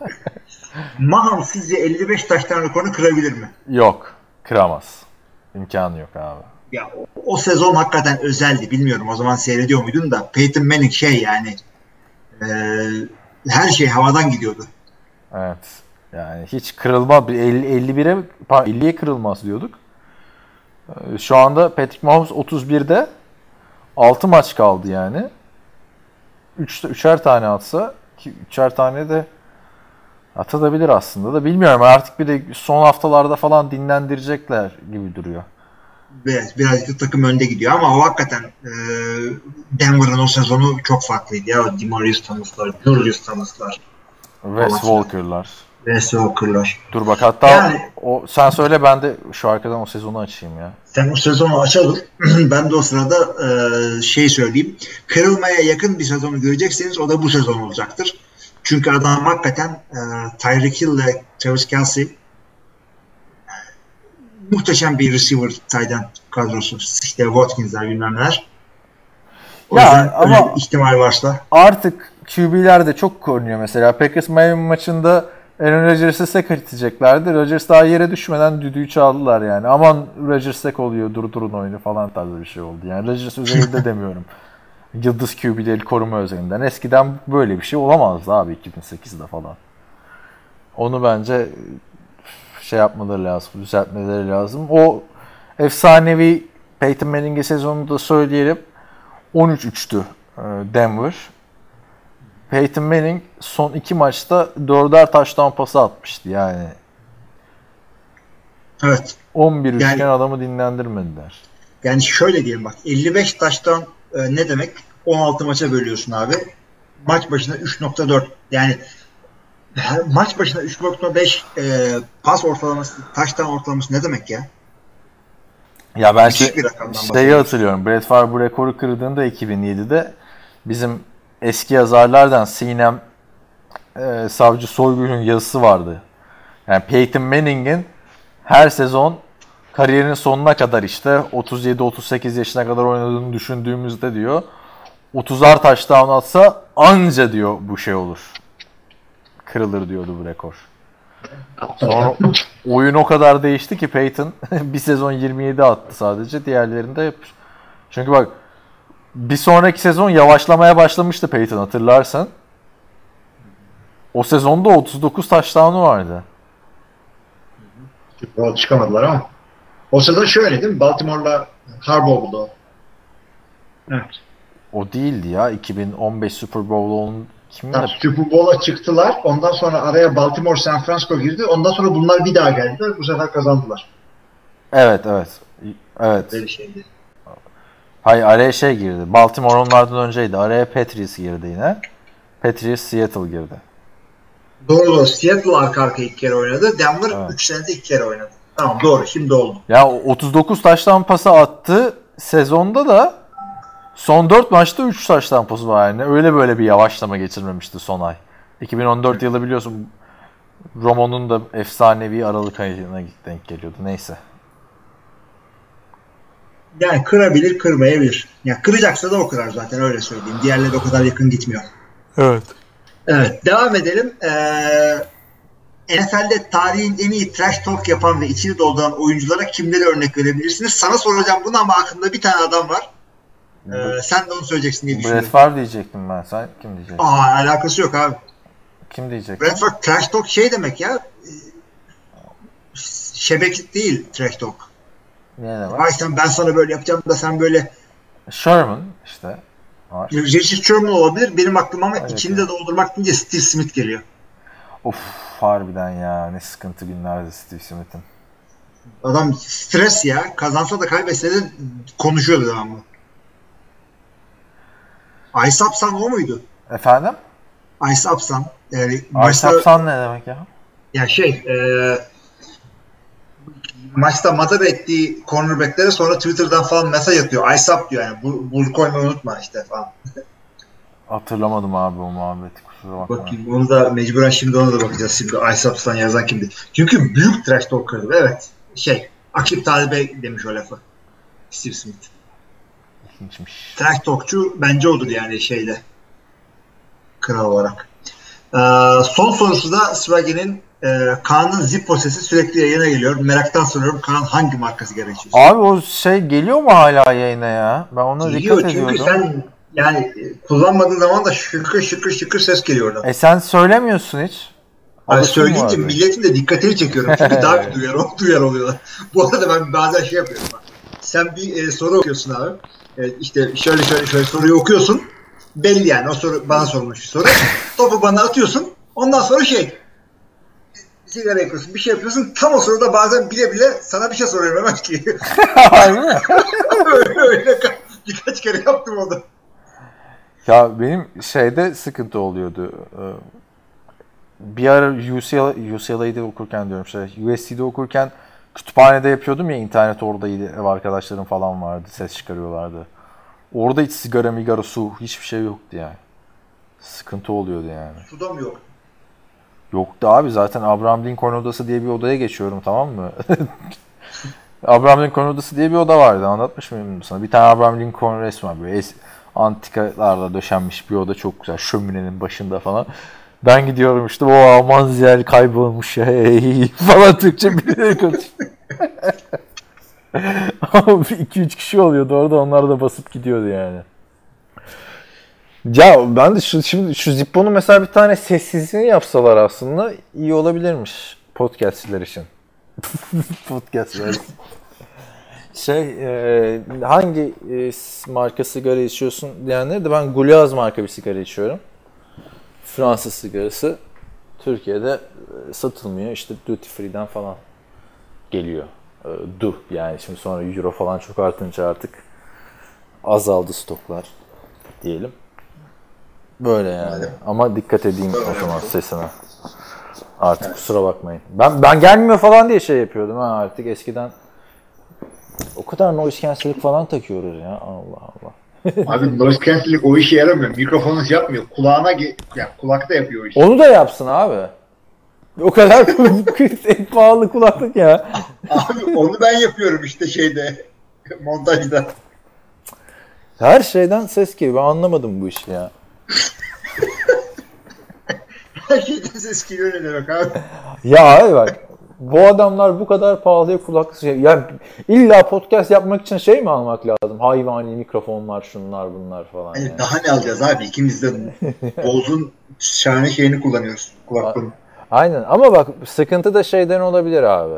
Mahomes sizce 55 taştan rekorunu kırabilir mi?
Yok. Kıramaz. İmkanı yok abi.
Ya o, o sezon hakikaten özeldi. Bilmiyorum o zaman seyrediyor muydun da Peyton Manning şey yani e, her şey havadan gidiyordu.
Evet. Yani hiç kırılma. bir 50, 51'e pardon, 50'ye kırılmaz diyorduk. Şu anda Patrick Mahomes 31'de 6 maç kaldı yani. 3 üçer tane atsa ki üçer tane de atabilir aslında da bilmiyorum artık bir de son haftalarda falan dinlendirecekler gibi duruyor.
Biraz, birazcık takım önde gidiyor ama o hakikaten e, Denver'ın o sezonu çok farklıydı ya. Demarius Thomas'lar, Julius Thomas'lar,
Wes Walker'lar.
Wes Walker'lar.
Dur bak hatta
Yani-
o sen söyle ben de şu arkadan o sezonu açayım ya.
Sen o sezonu açalım. ben de o sırada e, şey söyleyeyim. Kırılmaya yakın bir sezonu görecekseniz o da bu sezon olacaktır. Çünkü adam hakikaten e, Tyreek Hill ile Travis Kelsey muhteşem bir receiver end kadrosu. İşte Watkins'ler bilmem neler. O
Ya ama-
ihtimal varsa
Artık QB'ler de çok korunuyor mesela. Packers Miami maçında Aaron Rodgers'ı sek edeceklerdi. Rodgers daha yere düşmeden düdüğü çaldılar yani. Aman Rodgers sek oluyor durdurun oyunu falan tarzı bir şey oldu. Yani Rodgers özelinde demiyorum. Yıldız QB'leri koruma özelinden. Eskiden böyle bir şey olamazdı abi 2008'de falan. Onu bence şey yapmaları lazım, düzeltmeleri lazım. O efsanevi Peyton Manning'e sezonunu da söyleyelim. 13-3'tü e, Denver. Peyton Manning son iki maçta dörder taştan pası atmıştı yani.
Evet.
11 üçgen
Yani-
adamı dinlendirmediler.
Yani şöyle diyelim bak 55 taştan e, ne demek? 16 maça bölüyorsun abi. Maç başına 3.4 yani maç başına 3.5 e, pas ortalaması, taştan ortalaması ne demek ya?
Ya ben şey, şeyi hatırlıyorum. Brett Favre bu rekoru kırdığında 2007'de bizim eski yazarlardan Sinem e, Savcı Soygül'ün yazısı vardı. Yani Peyton Manning'in her sezon kariyerinin sonuna kadar işte 37-38 yaşına kadar oynadığını düşündüğümüzde diyor 30'ar touchdown atsa anca diyor bu şey olur. Kırılır diyordu bu rekor. Sonra oyun o kadar değişti ki Peyton bir sezon 27 attı sadece. Diğerlerinde hep. Çünkü bak bir sonraki sezon yavaşlamaya başlamıştı Peyton hatırlarsan. O sezonda 39 touchdown'u vardı.
Bowl çıkamadılar ama. O sırada şöyle değil mi? Baltimore'la Harbaugh buldu o. Evet.
O değildi ya. 2015 Super Bowl'un kimle?
Tamam, Super Bowl'a çıktılar. Ondan sonra araya Baltimore, San Francisco girdi. Ondan sonra bunlar bir daha geldiler. Bu sefer kazandılar.
Evet evet. Evet.
Böyle şeydi.
Hayır araya şey girdi. Baltimore onlardan önceydi. Araya Patriots girdi yine. Patriots Seattle girdi.
Doğru doğru. Seattle arka arka iki kere oynadı. Denver
Evet.
3 senede iki kere oynadı. Tamam doğru. Şimdi oldu.
Ya o 39 taştan pası attı. Sezonda da son 4 maçta 3 taştan pası var yani. Öyle böyle bir yavaşlama geçirmemişti son ay. 2014 yılı biliyorsun Romo'nun da efsanevi Aralık ayına denk geliyordu. Neyse.
Yani kırabilir, kırmayabilir. Ya kıracaksa da o kırar zaten öyle söyleyeyim. Diğerleri o kadar yakın gitmiyor.
Evet.
Evet, devam edelim. Ee, NFL'de tarihin en iyi trash talk yapan ve içini dolduran oyunculara kimleri örnek verebilirsiniz? Sana soracağım bunu ama aklımda bir tane adam var. Ee, sen de onu söyleyeceksin diye
Brett
düşünüyorum.
Favre diyecektim ben. Sen kim diyeceksin?
Aa, alakası yok abi.
Kim diyecek?
Brett Favre trash talk şey demek ya. Şebeklik değil trash talk.
Ne demek?
Ay sen ben sana böyle yapacağım da sen böyle
Sherman işte. Var.
Richard Sherman olabilir. Benim aklıma ama
Evet,
içini de doldurmak deyince Steve Smith geliyor.
Of harbiden ya. Ne sıkıntı günlerdi Steve Smith'in.
Adam stres ya. Kazansa da kaybetse de konuşuyordu devamlı. Ice Upsan o muydu?
Efendim?
Ice Upsan. Yani
Ice
maçta,
Upsan ne demek ya?
ya şey e, maçta madara ettiği cornerbacklere sonra Twitter'dan falan mesaj atıyor. Ice Up diyor yani. Bu, bunu koymayı unutma işte falan.
Hatırlamadım abi o muhabbeti kusura bakma.
Bakayım onu da mecburen şimdi ona da bakacağız. Şimdi Ice Ups'tan yazan kimdi? Çünkü büyük trash talker'dı. Evet. Şey Akip Talib'e demiş o lafı. Steve Smith.
İlginçmiş.
Trash talkçu bence odur yani şeyde. Kral olarak. Ee, son sorusu da Swaggy'nin e, Kaan'ın Zippo sesi sürekli yayına geliyor. Meraktan soruyorum Kaan hangi markası gerekiyor?
Abi o şey geliyor mu hala yayına ya? Ben ona
Geliyor
dikkat
çünkü
ediyordum.
sen yani kullanmadığın zaman da şıkır şıkır şıkır ses geliyor oradan.
E sen söylemiyorsun hiç.
Hani
Alışın mı
söyleyince
abi?
milletin de dikkatini çekiyorum. Çünkü daha bir duyar, duyar oluyorlar. Bu arada ben bazen şey yapıyorum. Bak. Sen bir e, soru okuyorsun abi. E, işte şöyle şöyle şöyle soruyu okuyorsun. Belli yani o soru bana sorulmuş bir soru. Topu bana atıyorsun. Ondan sonra şey sigara yakıyorsun, bir şey yapıyorsun. Tam o sırada bazen bile bile sana bir şey soruyorum hemen ki. Öyle öyle ka- birkaç kere yaptım onu.
Ya benim şeyde sıkıntı oluyordu. Ee, Bir ara UCLA, UCLA'da okurken diyorum şey, USC'de okurken kütüphanede yapıyordum ya internet oradaydı. Ev arkadaşlarım falan vardı. Ses çıkarıyorlardı. Orada hiç sigara, migara, su hiçbir şey yoktu yani. Sıkıntı oluyordu yani.
Suda mı yok?
Yoktu abi zaten Abraham Lincoln odası diye bir odaya geçiyorum tamam mı? Abraham Lincoln odası diye bir oda vardı anlatmış mıyım sana? Bir tane Abraham Lincoln resmi var böyle es- antikalarla döşenmiş bir oda çok güzel şöminenin başında falan. Ben gidiyorum işte o aman zel kaybolmuş ya hey, falan Türkçe birileri konuşuyor. 2-3 kişi oluyordu orada onlar da basıp gidiyordu yani. Ya ben de şu, şimdi şu Zippo'nun mesela bir tane sessizliğini yapsalar aslında iyi olabilirmiş podcastçiler için. podcastçiler için. Şey e, hangi e, marka sigara içiyorsun diyenleri de ben Gulaz marka bir sigara içiyorum. Fransız sigarası. Türkiye'de e, satılmıyor. İşte duty free'den falan geliyor. E, du yani şimdi sonra euro falan çok artınca artık azaldı stoklar diyelim. Böyle yani.
Madem.
Ama dikkat edeyim o zaman sesine. Artık kusura bakmayın. Ben ben gelmiyor falan diye şey yapıyordum ha artık eskiden o kadar noise cancelling falan takıyoruz ya. Allah Allah.
Abi noise cancelling o işe yaramıyor. Mikrofonunuz yapmıyor. Kulağına yani kulakta yapıyor o işi.
Onu da yapsın abi. O kadar en pahalı kulaklık ya.
Abi onu ben yapıyorum işte şeyde montajda.
Her şeyden ses geliyor. Ben anlamadım bu işi ya.
Her şeyden ses geliyor ne demek abi.
Ya abi bak. Bu adamlar bu kadar pahalıya kulaklık şey. Ya illa podcast yapmak için şey mi almak lazım? Hayvani mikrofonlar, şunlar, bunlar falan.
Hani
Yani.
daha ne alacağız abi? İkimiz de Boz'un şahane şeyini kullanıyoruz. Kulaklığını.
Aynen ama bak sıkıntı da şeyden olabilir abi.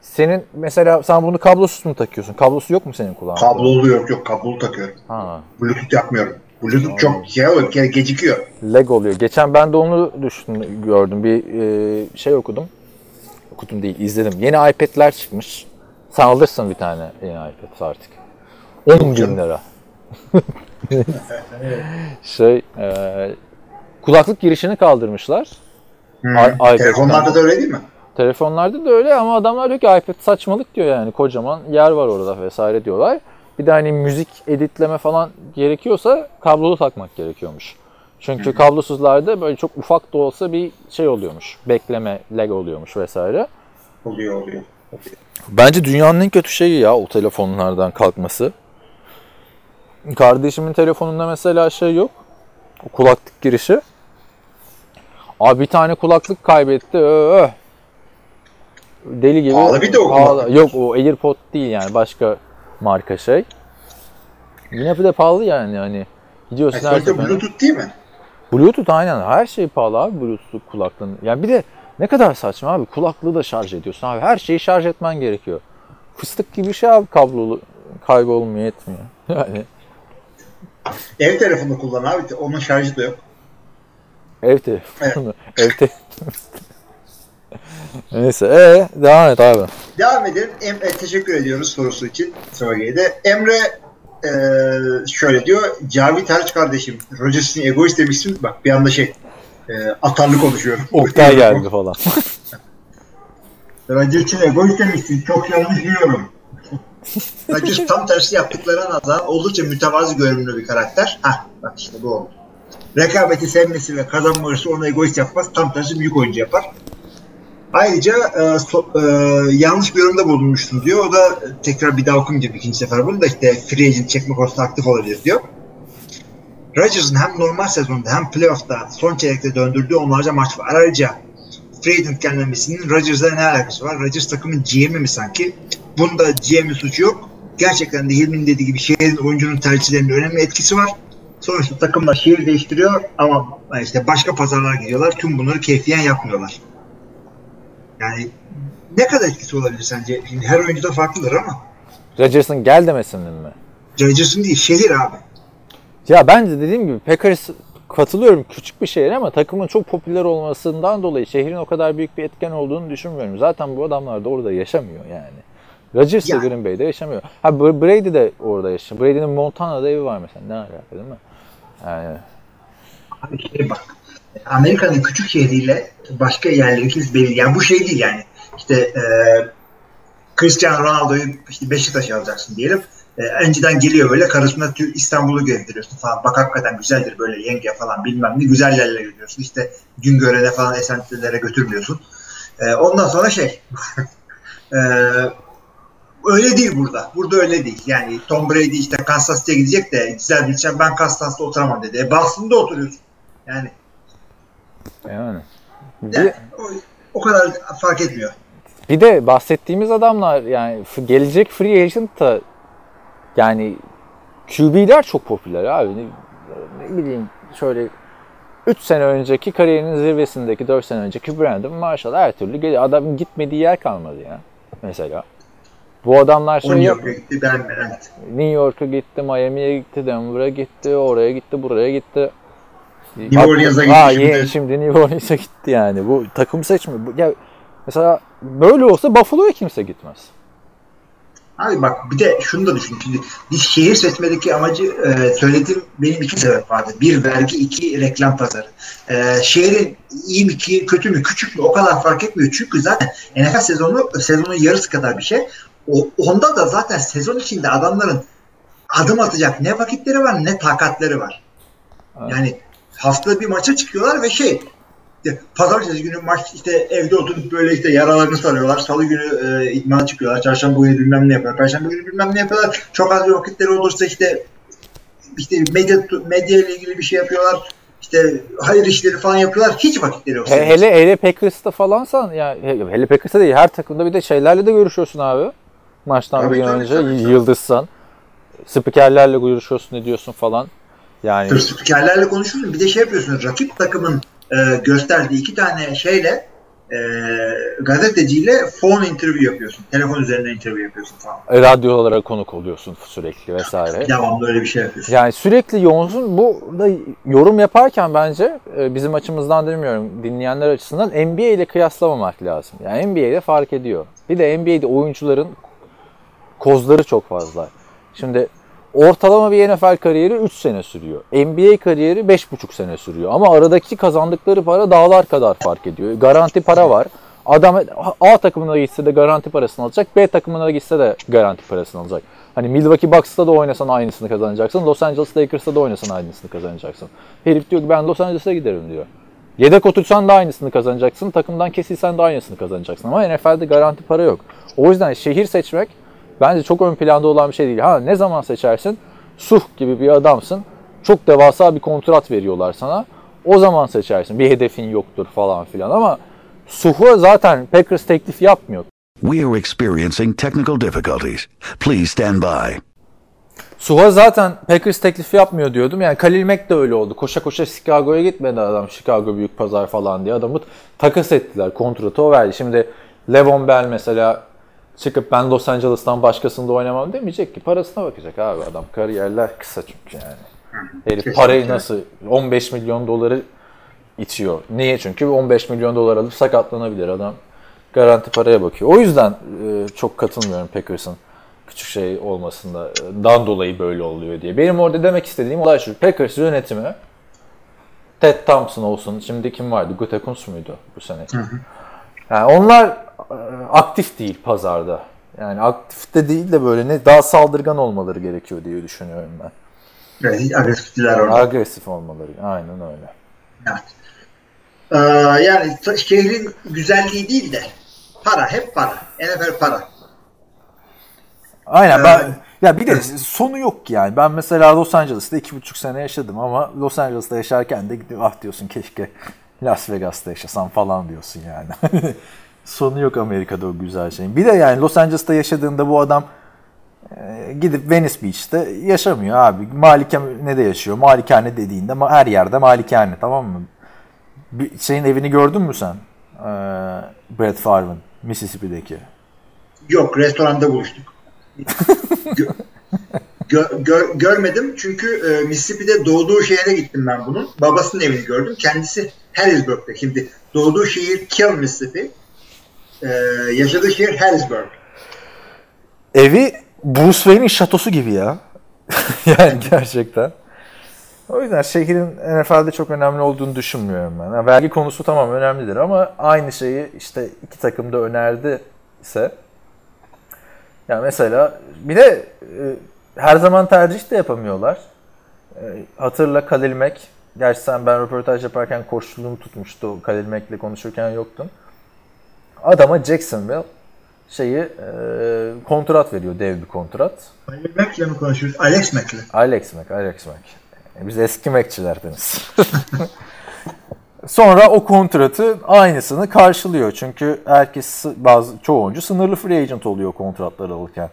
Senin mesela sen bunu kablosuz mu takıyorsun? Kablosu yok mu senin kulağında?
Kablolu yok yok kablolu takıyorum.
Ha.
Bluetooth yapmıyorum. Bluetooth çok şey oluyor, ge- gecikiyor.
lag oluyor. Geçen ben de onu düştüm, gördüm. Bir e, şey okudum. Okudum değil, izledim. Yeni iPad'ler çıkmış. Sen alırsın bir tane yeni iPad artık. 10 bin lira. şey, e, kulaklık girişini kaldırmışlar.
Hmm.
I-.
Telefonlarda da öyle değil mi?
Telefonlarda da öyle ama adamlar diyor ki iPad saçmalık diyor yani. Kocaman yer var orada vesaire diyorlar. Bir de hani müzik editleme falan gerekiyorsa kablolu takmak gerekiyormuş. Çünkü kablosuzlarda böyle çok ufak da olsa bir şey oluyormuş. Bekleme, lag oluyormuş vesaire.
Oluyor oluyor.
Bence dünyanın en kötü şeyi ya o telefonlardan kalkması. Kardeşimin telefonunda mesela şey yok. O kulaklık girişi. Abi bir tane kulaklık kaybetti. Öh. Deli gibi.
Pahalı bir de o kulaklık.
Yok o AirPod değil yani başka marka şey. Yine bir de pahalı yani hani. Gidiyorsun
Yani
her
sonuçta
seferinde-
Bluetooth değil mi?
Bluetooth aynen her şey pahalı abi Bluetooth kulaklığın. Yani bir de ne kadar saçma abi kulaklığı da şarj ediyorsun abi her şeyi şarj etmen gerekiyor. Fıstık gibi şey abi kablolu kaybolmuyor etmiyor. Yani
Ev telefonu kullan abi. Onun şarjı da yok.
ev telefonu. ev te- Neyse ee, devam et abi.
Devam edelim. Em- e, teşekkür ediyoruz sorusu için Soge'de. Emre e, şöyle diyor. Cavit Harç kardeşim. Rogers'ın egoist demişsin. Bak bir anda şey e, atarlı konuşuyorum.
Oktay geldi falan.
Rodgers'ın egoist demişsin. Çok yanlış biliyorum. Rodgers tam tersi yaptıklarına nazaran oldukça mütevazı görünümlü bir karakter. Hah bak işte bu oldu. Rekabeti sevmesi ve kazanma hırsı onu egoist yapmaz. Tam tersi büyük oyuncu yapar. Ayrıca e, so- e, yanlış bir yorumda bulunmuştum diyor. O da e, tekrar bir daha okuyayım ikinci sefer bunu da işte free agent çekme konusunda aktif olabilir diyor. Rodgers'ın hem normal sezonda hem playoff'ta son çeyrekte döndürdüğü onlarca maç var. Ayrıca free agent gelmemesinin Rodgers'la ne alakası var? Rodgers takımın GM'i mi sanki? Bunda GM'in suçu yok. Gerçekten de Hilmi'nin dediği gibi şehrin oyuncunun tercihlerinin önemli etkisi var. Sonuçta takımlar şehir değiştiriyor ama işte başka pazarlara gidiyorlar. Tüm bunları keyfiyen yapmıyorlar. Yani ne kadar etkisi olabilir sence? Şimdi her oyuncu da farklıdır ama
Rodgers'ın gel demesinin mi?
Rodgers'ın değil şehir abi.
Ya bence dediğim gibi Packers katılıyorum küçük bir şehir ama takımın çok popüler olmasından dolayı şehrin o kadar büyük bir etken olduğunu düşünmüyorum. Zaten bu adamlar da orada yaşamıyor yani. Rodgers da
Ya.
Green Bay'de yaşamıyor. Ha Br- Brady de orada yaşıyor. Brady'nin Montana'da evi var mesela. Ne alaka değil mi? Yani
Abi şeye bak. Amerika'nın küçük şehriyle başka yerlerin ikisi belli. Yani bu şey değil yani. İşte e, Cristiano Ronaldo'yu işte Beşiktaş'a alacaksın diyelim. E, önceden geliyor böyle karısına İstanbul'u gezdiriyorsun falan. Bak hakikaten güzeldir böyle yenge falan bilmem ne güzel yerlere götürüyorsun. İşte Güngören'e falan esentilere götürmüyorsun. E, ondan sonra şey e, öyle değil burada. Burada öyle değil. Yani Tom Brady işte Kansas City'ye gidecek de güzel bir ben Kansas'ta oturamam dedi. E Boston'da oturuyorsun. Yani
Yani.
Yani, o, o kadar fark etmiyor.
Bir de bahsettiğimiz adamlar yani gelecek free agent da yani QB'ler çok popüler abi. Ne, ne bileyim şöyle 3 sene önceki kariyerinin zirvesindeki 4 sene önceki Brandon Marshall her türlü geliyor. Adamın gitmediği yer kalmadı ya mesela. Bu adamlar şey yap-
yok gitti ben.
New York'a gitti, Miami'ye gitti, Denver'a gitti, oraya gitti, buraya gitti.
New Orleans'a gitti şimdi.
ye- şimdi New Orleans'a gitti yani. Bu takım seçimi. Bu- Ya mesela böyle olsa Buffalo'ya kimse gitmez.
Abi bak bir de şunu da düşün. Şimdi biz şehir seçmedeki amacı e, söylediğim benim iki sebep vardı. Bir vergi, iki reklam pazarı. E, şehrin iyi mi ki kötü mü küçük mü o kadar fark etmiyor. Çünkü zaten NFL sezonu sezonun yarısı kadar bir şey. O, onda da zaten sezon içinde adamların adım atacak ne vakitleri var ne takatleri var. Yani haftada bir maça çıkıyorlar ve şey işte pazartesi günü maç işte evde oturup böyle işte yaralarını sarıyorlar. Salı günü e, idmana çıkıyorlar. Çarşamba günü bilmem ne yapıyorlar. Perşembe günü bilmem ne yapıyorlar. Çok az bir vakitleri olursa işte işte medya medya ile ilgili bir şey yapıyorlar. İşte hayır işleri falan yapıyorlar. Hiç vakitleri yok.
He- hele hele Packers'ta falansan ya he- hele Packers'ta değil her takımda bir de şeylerle de görüşüyorsun abi. Maçtan
Tabii,
bir gün
tabii,
önce
tabii, tabii.
yıldızsan. Spikerlerle görüşüyorsun ne diyorsun falan. Yani
Tır spikerlerle konuşuyorsun. Bir de şey yapıyorsun. Rakip takımın e, gösterdiği iki tane şeyle e, gazeteciyle phone interview yapıyorsun. Telefon üzerinden interview yapıyorsun falan.
radyolara konuk oluyorsun sürekli vesaire.
Devamlı öyle bir şey yapıyorsun.
Yani sürekli yoğunsun. Bu da yorum yaparken bence e, bizim açımızdan demiyorum dinleyenler açısından NBA ile kıyaslamamak lazım. Yani NBA'de fark ediyor. Bir de NBA'de oyuncuların kozları çok fazla. Şimdi ortalama bir NFL kariyeri 3 sene sürüyor. NBA kariyeri 5,5 sene sürüyor. Ama aradaki kazandıkları para dağlar kadar fark ediyor. Garanti para var. Adam A takımına gitse de garanti parasını alacak. B takımına gitse de garanti parasını alacak. Hani Milwaukee Bucks'ta da oynasan aynısını kazanacaksın. Los Angeles Lakers'ta da oynasan aynısını kazanacaksın. Herif diyor ki ben Los Angeles'a giderim diyor. Yedek otursan da aynısını kazanacaksın. Takımdan kesilsen de aynısını kazanacaksın. Ama NFL'de garanti para yok. O yüzden şehir seçmek bence çok ön planda olan bir şey değil. Ha ne zaman seçersin? Suh gibi bir adamsın. Çok devasa bir kontrat veriyorlar sana. O zaman seçersin. Bir hedefin yoktur falan filan ama Suh'a zaten Packers teklif yapmıyor.
We are experiencing technical difficulties. Please stand by.
Suha zaten Packers teklifi yapmıyor diyordum. Yani Khalil Mack de öyle oldu. Koşa koşa Chicago'ya gitmedi adam. Chicago büyük pazar falan diye adamı takas ettiler. Kontratı o verdi. Şimdi Levon Bell mesela çıkıp ben Los Angeles'tan başkasında oynamam demeyecek ki. Parasına bakacak abi adam. Kariyerler kısa çünkü yani. Herif
Kesinlikle.
parayı nasıl 15 milyon doları itiyor. Niye? Çünkü 15 milyon dolar alıp sakatlanabilir adam. Garanti paraya bakıyor. O yüzden e, çok katılmıyorum Packers'ın küçük şey olmasında e, dan dolayı böyle oluyor diye. Benim orada demek istediğim olay şu. Packers yönetimi Ted Thompson olsun. Şimdi kim vardı? Gutekunst muydu bu sene? Yani onlar e, aktif değil pazarda. Yani aktifte değil de böyle ne daha saldırgan olmaları gerekiyor diye düşünüyorum ben.
Evet, agresifler orada.
Agresif olmaları. Aynen öyle.
Evet. Ee, yani şehrin güzelliği değil de para, hep para. NFL para.
Aynen
ben-
ben ya bir de sonu yok yani. Ben mesela Los Angeles'ta iki buçuk sene yaşadım ama Los Angeles'ta yaşarken de ah diyorsun keşke Las Vegas'ta yaşasam falan diyorsun yani. sonu yok Amerika'da o güzel şeyin. Bir de yani Los Angeles'ta yaşadığında bu adam e, gidip Venice Beach'te yaşamıyor abi. Malikane de yaşıyor. Malikane dediğinde her yerde malikane tamam mı? Bir şeyin evini gördün mü sen? Ee, Brett Favre'ın Mississippi'deki.
Yok, restoranda buluştuk. Gö- gö- gö- görmedim çünkü e, Mississippi'de doğduğu şehre gittim ben bunun. Babasının evini gördüm. Kendisi Harrisburg'da. Şimdi doğduğu şehir Kill, Mississippi. E, yaşadığı şehir Harrisburg.
Evi Bruce Wayne'in şatosu gibi ya. yani gerçekten. O yüzden şehrin NFL'de çok önemli olduğunu düşünmüyorum ben. Yani vergi konusu tamam önemlidir ama aynı şeyi işte iki takım da önerdi ise yani mesela bir de e, her zaman tercih de yapamıyorlar. E, hatırla Khalil Mack. Gerçi sen ben röportaj yaparken koşulluğumu tutmuştu. Khalil Mack'le konuşurken yoktun. Adama Jacksonville şeyi e, kontrat veriyor. Dev bir kontrat.
Alex Mack'le mi konuşuyoruz? Alex Mack'le.
Alex Mack, Alex Mack. E, Biz eski Mac'çilerdeniz. Sonra o kontratı aynısını karşılıyor. Çünkü herkes bazı çoğu oyuncu sınırlı free agent oluyor kontratları alırken.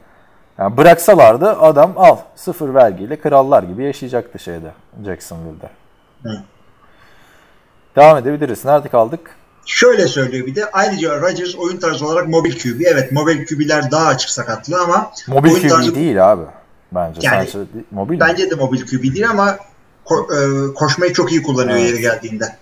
Yani bıraksalardı adam al sıfır vergiyle krallar gibi yaşayacaktı şeyde Jacksonville'de.
Hı.
Devam edebiliriz. Nerede kaldık?
Şöyle söylüyor bir de ayrıca Rodgers oyun tarzı olarak mobil QB. Evet mobil QB'ler daha açık sakatlı ama
Mobil
oyun
QB
tarzı-
değil abi. Bence.
Yani-
Sence değil- mobil mi?
Bence de mobil QB değil ama ko- e, koşmayı çok iyi kullanıyor
Evet.
yeri geldiğinde.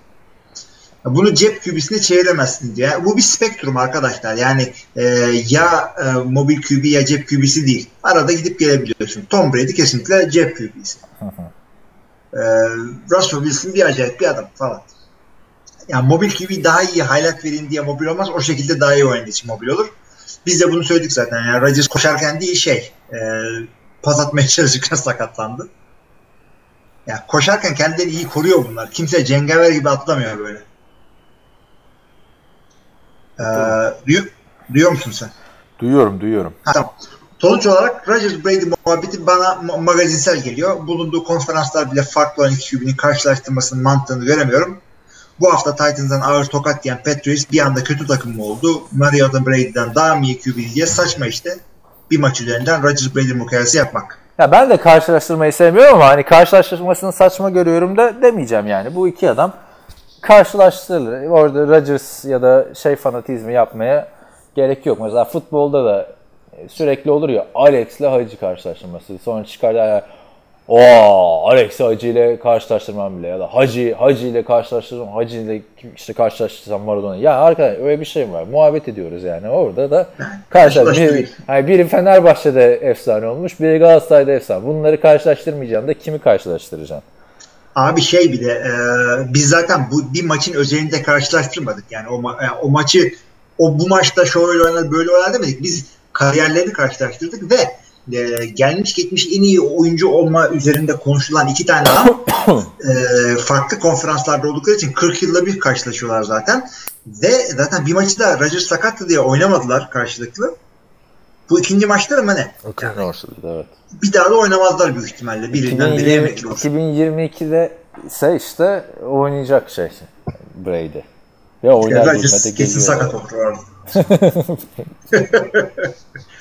Bunu cep QB'sine çeviremezsin diye. Bu bir spektrum arkadaşlar. Yani e, ya e, mobil QB ya cep QB'si değil. Arada gidip gelebiliyorsun. Tom Brady kesinlikle cep QB'si. e, Russell Wilson bir acayip bir adam falan. Yani mobil QB daha iyi highlight vereyim diye mobil olmaz. O şekilde daha iyi oynadığı için mobil olur. Biz de bunu söyledik zaten. Yani Rodgers koşarken değil şey e, pas atmaya çalışırken sakatlandı. Ya koşarken kendilerini iyi koruyor bunlar. Kimse cengaver gibi atlamıyor böyle. Ee, duyuyor, duyuyor musun sen?
Duyuyorum duyuyorum.
Ha, tamam. Sonuç olarak Rodgers Brady muhabbeti bana ma- magazinsel geliyor. Bulunduğu konferanslar bile farklı olan iki QB'nin karşılaştırmasının mantığını göremiyorum. Bu hafta Titans'dan ağır tokat yiyen Patriots bir anda kötü takım mı oldu? Mariota Brady'den daha mı iyi QB diye saçma işte. Bir maç üzerinden Rodgers Brady mukayese yapmak.
Ya ben de karşılaştırmayı sevmiyorum ama hani karşılaştırmasını saçma görüyorum da demeyeceğim yani. Bu iki adam karşılaştırılır. Orada Rodgers ya da şey fanatizmi yapmaya gerek yok. Mesela futbolda da sürekli olur ya Alex ile Hacı karşılaştırması. Sonra çıkar ya o Alex Hacı ile karşılaştırmam bile ya da Hacı Hacı ile karşılaştırmam Hacı ile işte karşılaştırsam Maradona. Ya arkadaş öyle bir şey var? Muhabbet ediyoruz yani. Orada da karşılaş
Karşılaştırıyor.
bir, hani biri Fenerbahçe'de efsane olmuş, biri Galatasaray'da efsane. Bunları karşılaştırmayacağım da kimi karşılaştıracaksın?
Abi şey bir de e, biz zaten bu bir maçın özelinde karşılaştırmadık. Yani o, ma- yani o maçı o bu maçta şöyle oynar böyle oynar demedik. Biz kariyerlerini karşılaştırdık ve e, gelmiş geçmiş en iyi oyuncu olma üzerinde konuşulan iki tane adam e, farklı konferanslarda oldukları için 40 yılda bir karşılaşıyorlar zaten. Ve zaten bir maçı da Rodgers sakattı diye oynamadılar karşılıklı. Bu ikinci maçları mı ne?
evet.
Bir daha da oynamazlar büyük ihtimalle. Birinden biri
2020,
emekli olur.
2022'de ise işte oynayacak şey Brady. Ve oynar
kesin sakat olur.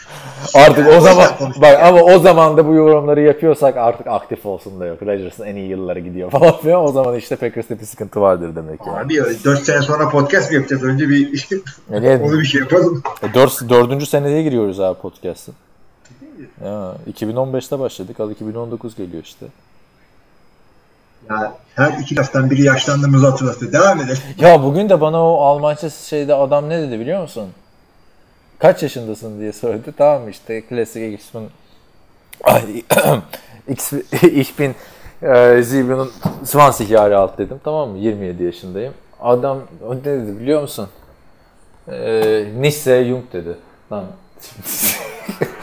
Artık o
Yani
zaman bak ama o zaman da bu yorumları yapıyorsak artık aktif olsun da yok. Rodgers'ın en iyi yılları gidiyor falan filan. O zaman işte Packers'te bir sıkıntı vardır demek yani.
Abi 4 sene sonra podcast mı yapacağız? Önce bir
Yani
onu bir şey yapalım.
E, dört, dördüncü seneye giriyoruz abi podcast'ın. Ya 2015'te başladık. Al 2019 geliyor işte.
Ya her iki laftan biri yaşlandığımızı hatırlatıyor. Devam edelim.
Ya bugün de bana o Almanca şeyde adam ne dedi biliyor musun? Kaç yaşındasın diye sordu. Tamam işte klasik X-Men Ay, X, ich bin e, 27 Jahre alt dedim. Tamam mı? 27 yaşındayım. Adam ne dedi biliyor musun? E, Nisse Jung dedi. Lan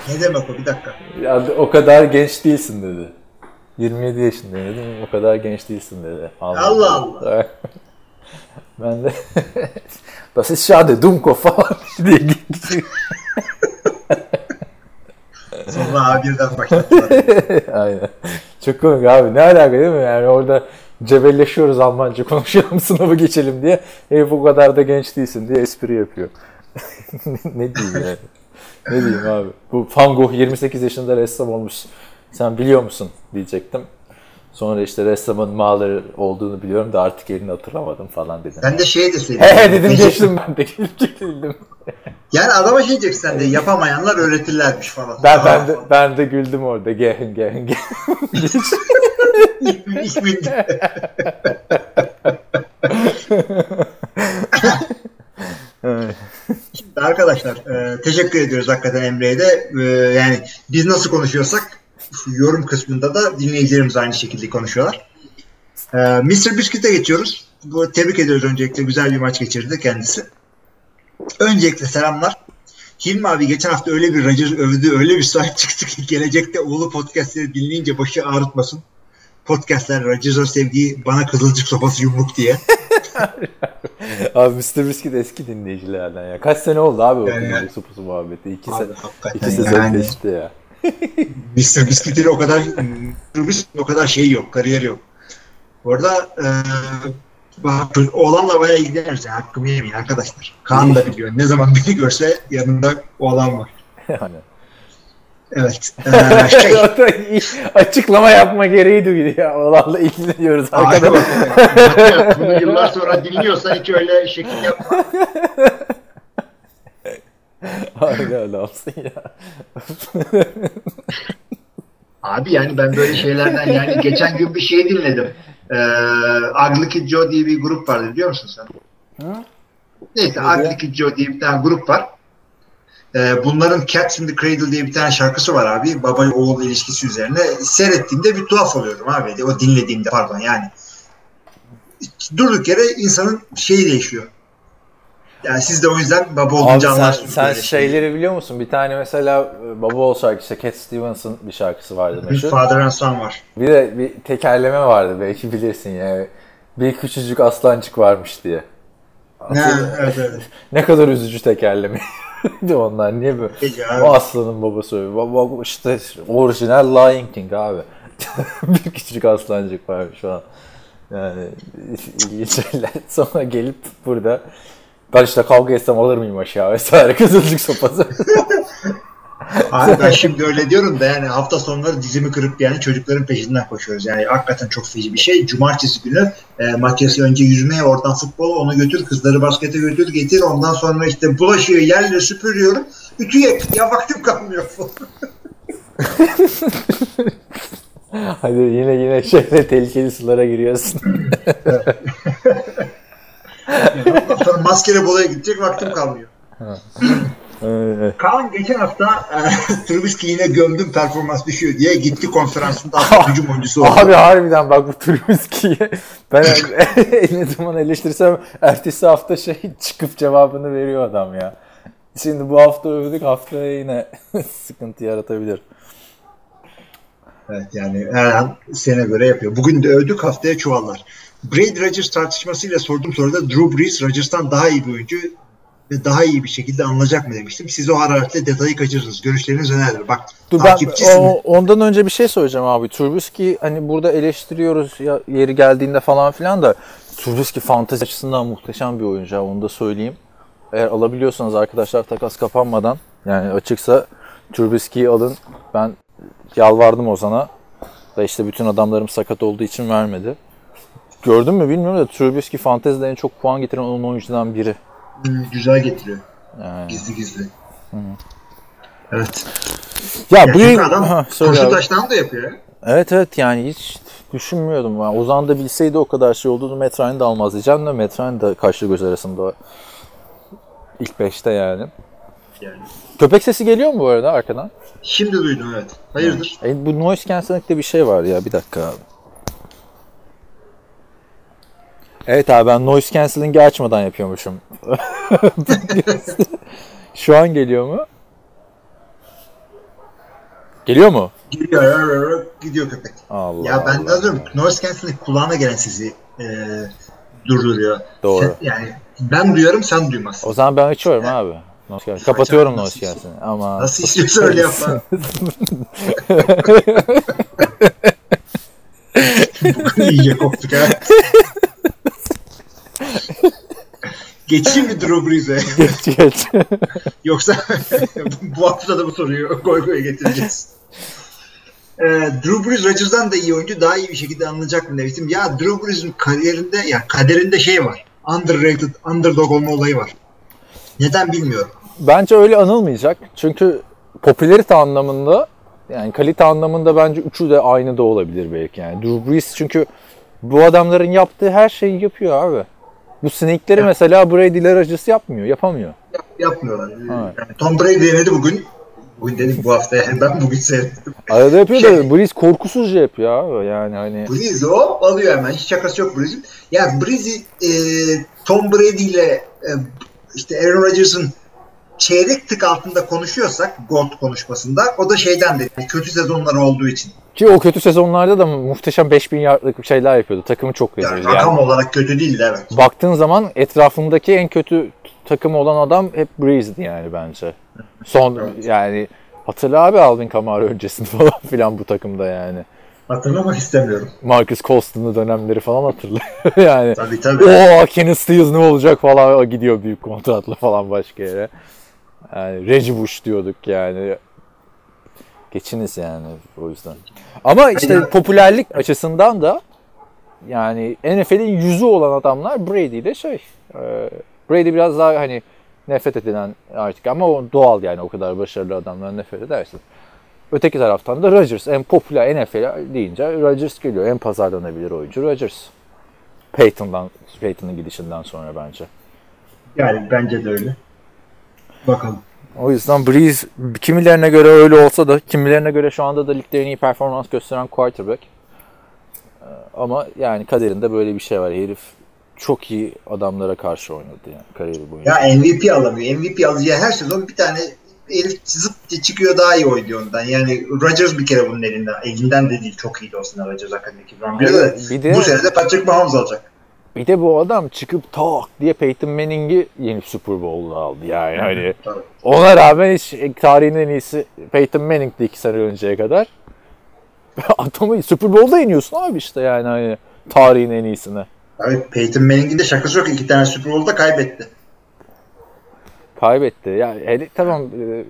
Ne demek o? Bir dakika.
ya o kadar genç değilsin dedi. 27 yaşındayım dedim. O kadar genç değilsin dedi.
Allah Allah.
ben de Das ist schade, gitti.
Sonra A1'den başlattılar.
Aynen. Çok komik abi. Ne alaka değil mi? Yani orada cebelleşiyoruz Almanca konuşalım sınavı geçelim diye. Herif o kadar da genç değilsin diye espri yapıyor. ne diyeyim yani? Ne diyeyim abi? Bu Van Gogh 28 yaşında ressam olmuş. Sen biliyor musun diyecektim. Sonra işte ressamın Mahler olduğunu biliyorum da artık elini hatırlamadım falan dedim.
Ben de şey de
He
söyleyeyim.
he dedim
Necip-
geçtim ben de geçtim.
Yani adama şey diyeceksin sen de yapamayanlar öğretirlermiş falan.
Ben,
Aa,
ben, de, ben de güldüm orada. Gehen.
ismin- ismin- Şimdi arkadaşlar e, teşekkür ediyoruz hakikaten Emre'ye de. E, yani biz nasıl konuşuyorsak yorum kısmında da dinleyicilerimiz aynı şekilde konuşuyorlar. E, Mr. Biscuit'e geçiyoruz. Bu, tebrik ediyoruz öncelikle. Güzel bir maç geçirdi kendisi. Öncelikle selamlar. Hilmi abi geçen hafta öyle bir Rodgers övdü, öyle bir sahip çıktı ki gelecekte oğlu podcastleri dinleyince başı ağrıtmasın. Podcastler Rodgers'a sevdiği bana kızılcık sopası yumruk diye.
abi Mr. Biscuit eski dinleyicilerden ya. Kaç sene oldu abi o
Yani-
yani, supusu muhabbeti? İki,
Abi
se- iki sezon
yani.
geçti ya.
Mr. Biscuit'in o kadar o kadar şeyi yok, kariyeri yok. Orada e, Bak oğlanla bayağı ilgileniyoruz ya. Hakkımı yemeyin arkadaşlar. Kaan da biliyor. Ne zaman beni görse yanında oğlan var.
Yani.
Evet. Ee, şey,
Açıklama yapma gereği duydu ya. Olanla ilgileniyoruz.
Hadi
Arkada
bakalım. Hadi, Bunu yıllar sonra dinliyorsan hiç öyle şekil yapma.
Hala adamsın ya.
Abi yani ben böyle şeylerden yani geçen gün bir şey dinledim. Ee, Ugly Kid Joe diye bir grup vardı biliyor musun sen? Neyse Ugly Kid Joe diye bir tane grup var. Ee, bunların Cats in the Cradle diye bir tane şarkısı var abi. Baba oğul ilişkisi üzerine. Seyrettiğimde bir tuhaf oluyorum abi. O dinlediğimde pardon yani. Durduk yere insanın şeyi değişiyor. Yani siz de o yüzden baba
Abi
olunca
sen,
anlarsınız.
sen
böyle şeyleri.
biliyor musun? Bir tane mesela Baba Ol şarkısı, Cat Stevens'ın bir şarkısı vardı meşhur.
Father and Son var.
Bir de bir tekerleme vardı belki bilirsin ya. Bir küçücük aslancık varmış diye.
Ha, evet evet.
Ne kadar üzücü tekerleme. de onlar niye böyle?
Abi.
O aslanın babası öyle. Baba işte orijinal Lion King abi. bir küçücük aslancık var şu an. Yani ilginç şeyler. Sonra gelip burada ben işte kavga etsem alır mıyım aşağı vesaire kızılcık sopası.
Abi ben şimdi öyle diyorum da yani hafta sonları dizimi kırıp yani çocukların peşinden koşuyoruz. Yani hakikaten çok feci bir şey. Cumartesi günü e, makyası önce yüzmeye oradan futbol onu götür kızları baskete götür getir ondan sonra işte bulaşığı yerle süpürüyorum. Ütüye ya vaktim kalmıyor.
Hadi yine yine şöyle tehlikeli sulara giriyorsun.
Sonra maskeli bolaya gidecek vaktim kalmıyor. Kaan geçen hafta e, Trubisky yine gömdüm performans düşüyor diye gitti konferansında aslında hücum oyuncusu oldu.
Abi harbiden bak bu Trubisky'yi ben ne zaman eleştirsem ertesi hafta şey çıkıp cevabını veriyor adam ya. Şimdi bu hafta övdük haftaya yine sıkıntı yaratabilir.
Evet yani her an sene göre yapıyor. Bugün de övdük haftaya çuvallar. Brady Rodgers tartışmasıyla sorduğum soruda Drew Brees Rodgers'tan daha iyi bir oyuncu ve daha iyi bir şekilde anılacak mı demiştim. Siz o hararetle detayı kaçırdınız. Görüşleriniz nelerdir? Bak
Dur ben o, ondan önce bir şey söyleyeceğim abi. Trubisky hani burada eleştiriyoruz ya, yeri geldiğinde falan filan da Trubisky fantezi açısından muhteşem bir oyuncu onu da söyleyeyim. Eğer alabiliyorsanız arkadaşlar takas kapanmadan yani açıksa Trubisky'yi alın. Ben yalvardım Ozan'a da işte bütün adamlarım sakat olduğu için vermedi. Gördün mü bilmiyorum da Trubisky fantezide en çok puan getiren 10 oyuncudan biri.
Hmm, güzel getiriyor.
Yani.
Gizli gizli. Evet.
Ya,
Ya
bu
adam koşu taştan da yapıyor. ya.
Evet evet yani hiç düşünmüyordum. Ben. Ozan da bilseydi o kadar şey olduğunu Metrain de almaz diyeceğim de Metrain de kaçlı göz arasında ilk 5'te yani.
Yani.
Köpek sesi geliyor mu bu arada arkadan?
Şimdi duydum evet. Hayırdır?
E, bu noise cancelling'de bir şey var ya bir dakika abi. Evet abi ben noise cancelling'i açmadan yapıyormuşum. Şu an geliyor mu? Geliyor mu?
Gidiyor, rır rır rır, gidiyor köpek.
Allah
Ya ben de diyorum noise cancelling kulağına gelen sizi e, durduruyor.
Doğru.
Sen- yani ben duyuyorum sen duymazsın.
O zaman ben açıyorum abi. Noise. Kapatıyorum noise cancelling'i. Ama
Nasıl istiyorsa öyle yap. Bugün iyice koptuk ha. Geçeyim mi Drew Brees'e?
geç geç.
Yoksa bu hafta da bu soruyu goy goya getireceğiz. Ee, Drew Brees Rodgers'dan da iyi oyuncu daha iyi bir şekilde anılacak mı demiştim. Ya Drew Brees'in kariyerinde ya kaderinde şey var. Underrated, underdog olma olayı var. Neden bilmiyorum.
Bence öyle anılmayacak. Çünkü popülerite anlamında yani kalite anlamında bence üçü de aynı da olabilir belki yani. Drew Brees çünkü bu adamların yaptığı her şeyi yapıyor abi. Bu snake'leri
Ya.
mesela Brady ile Rodgers yapmıyor, yapamıyor.
Yap- yapmıyorlar.
Evet.
Yani Tom Brady denedi bugün. Bugün dedik bu hafta yani ben bugün seyrettim.
Arada yapıyor
Şey-
da Brees korkusuzca yapıyor abi yani hani.
Brees o alıyor hemen. Hiç şakası yok Brees'in. Ya Brees'i e, Tom Brady ile e, işte Aaron Rodgers'ın çeyrek tık altında konuşuyorsak GOAT konuşmasında o da şeyden de kötü sezonları olduğu için.
Ki o kötü sezonlarda da muhteşem 5000 yardlık şeyler yapıyordu. Takımı çok
Yani
rezildi.
rakam
Yani
olarak kötü değildi evet.
baktığın zaman etrafındaki en kötü takımı olan adam hep Breeze'di yani bence. Son
Evet.
yani hatırla abi Alvin Kamara öncesinde falan filan bu takımda yani.
Hatırlamak istemiyorum.
Marcus Colston'un dönemleri falan hatırlıyor. yani
Tabii tabii.
o Kenny Stills ne olacak falan o gidiyor büyük kontratla falan başka yere. Yani Reggie Bush diyorduk yani. Geçiniz yani o yüzden. Ama işte popülerlik açısından da yani NFL'in yüzü olan adamlar Brady ile şey. e, Brady biraz daha hani nefret edilen artık ama o doğal yani o kadar başarılı adamlar nefret edersin. Öteki taraftan da Rodgers en popüler NFL deyince Rodgers geliyor. En pazarlanabilir oyuncu Rodgers. Peyton'dan Peyton'ın gidişinden sonra bence.
Yani bence de öyle. Bakalım.
O yüzden Breeze kimilerine göre öyle olsa da kimilerine göre şu anda da ligde en iyi performans gösteren quarterback. Ee, Ama yani kaderinde böyle bir şey var. Herif çok iyi adamlara karşı oynadı yani kariyeri boyunca.
Ya MVP alamıyor. MVP alacağı her sezon bir tane herif zıp çıkıyor daha iyi oynuyor ondan. Yani Rodgers bir kere bunun elinden. Elinden de değil. Çok iyiydi aslında Rodgers hakikaten.
Bir
2011'de de.
de- bir de-
Bu sene de Patrick Mahomes alacak.
Bir de bu adam çıkıp tak diye Peyton Manning'i yenip Super Bowl'u aldı yani. Hani ona rağmen hiç tarihin en iyisi Peyton Manning'di iki sene önceye kadar. Adamı Super Bowl'da yeniyorsun abi işte yani hani tarihin en iyisine.
Abi Peyton Manning'in de şakası yok. İki tane Super Bowl'da kaybetti.
Kaybetti. Yani hele, tamam e,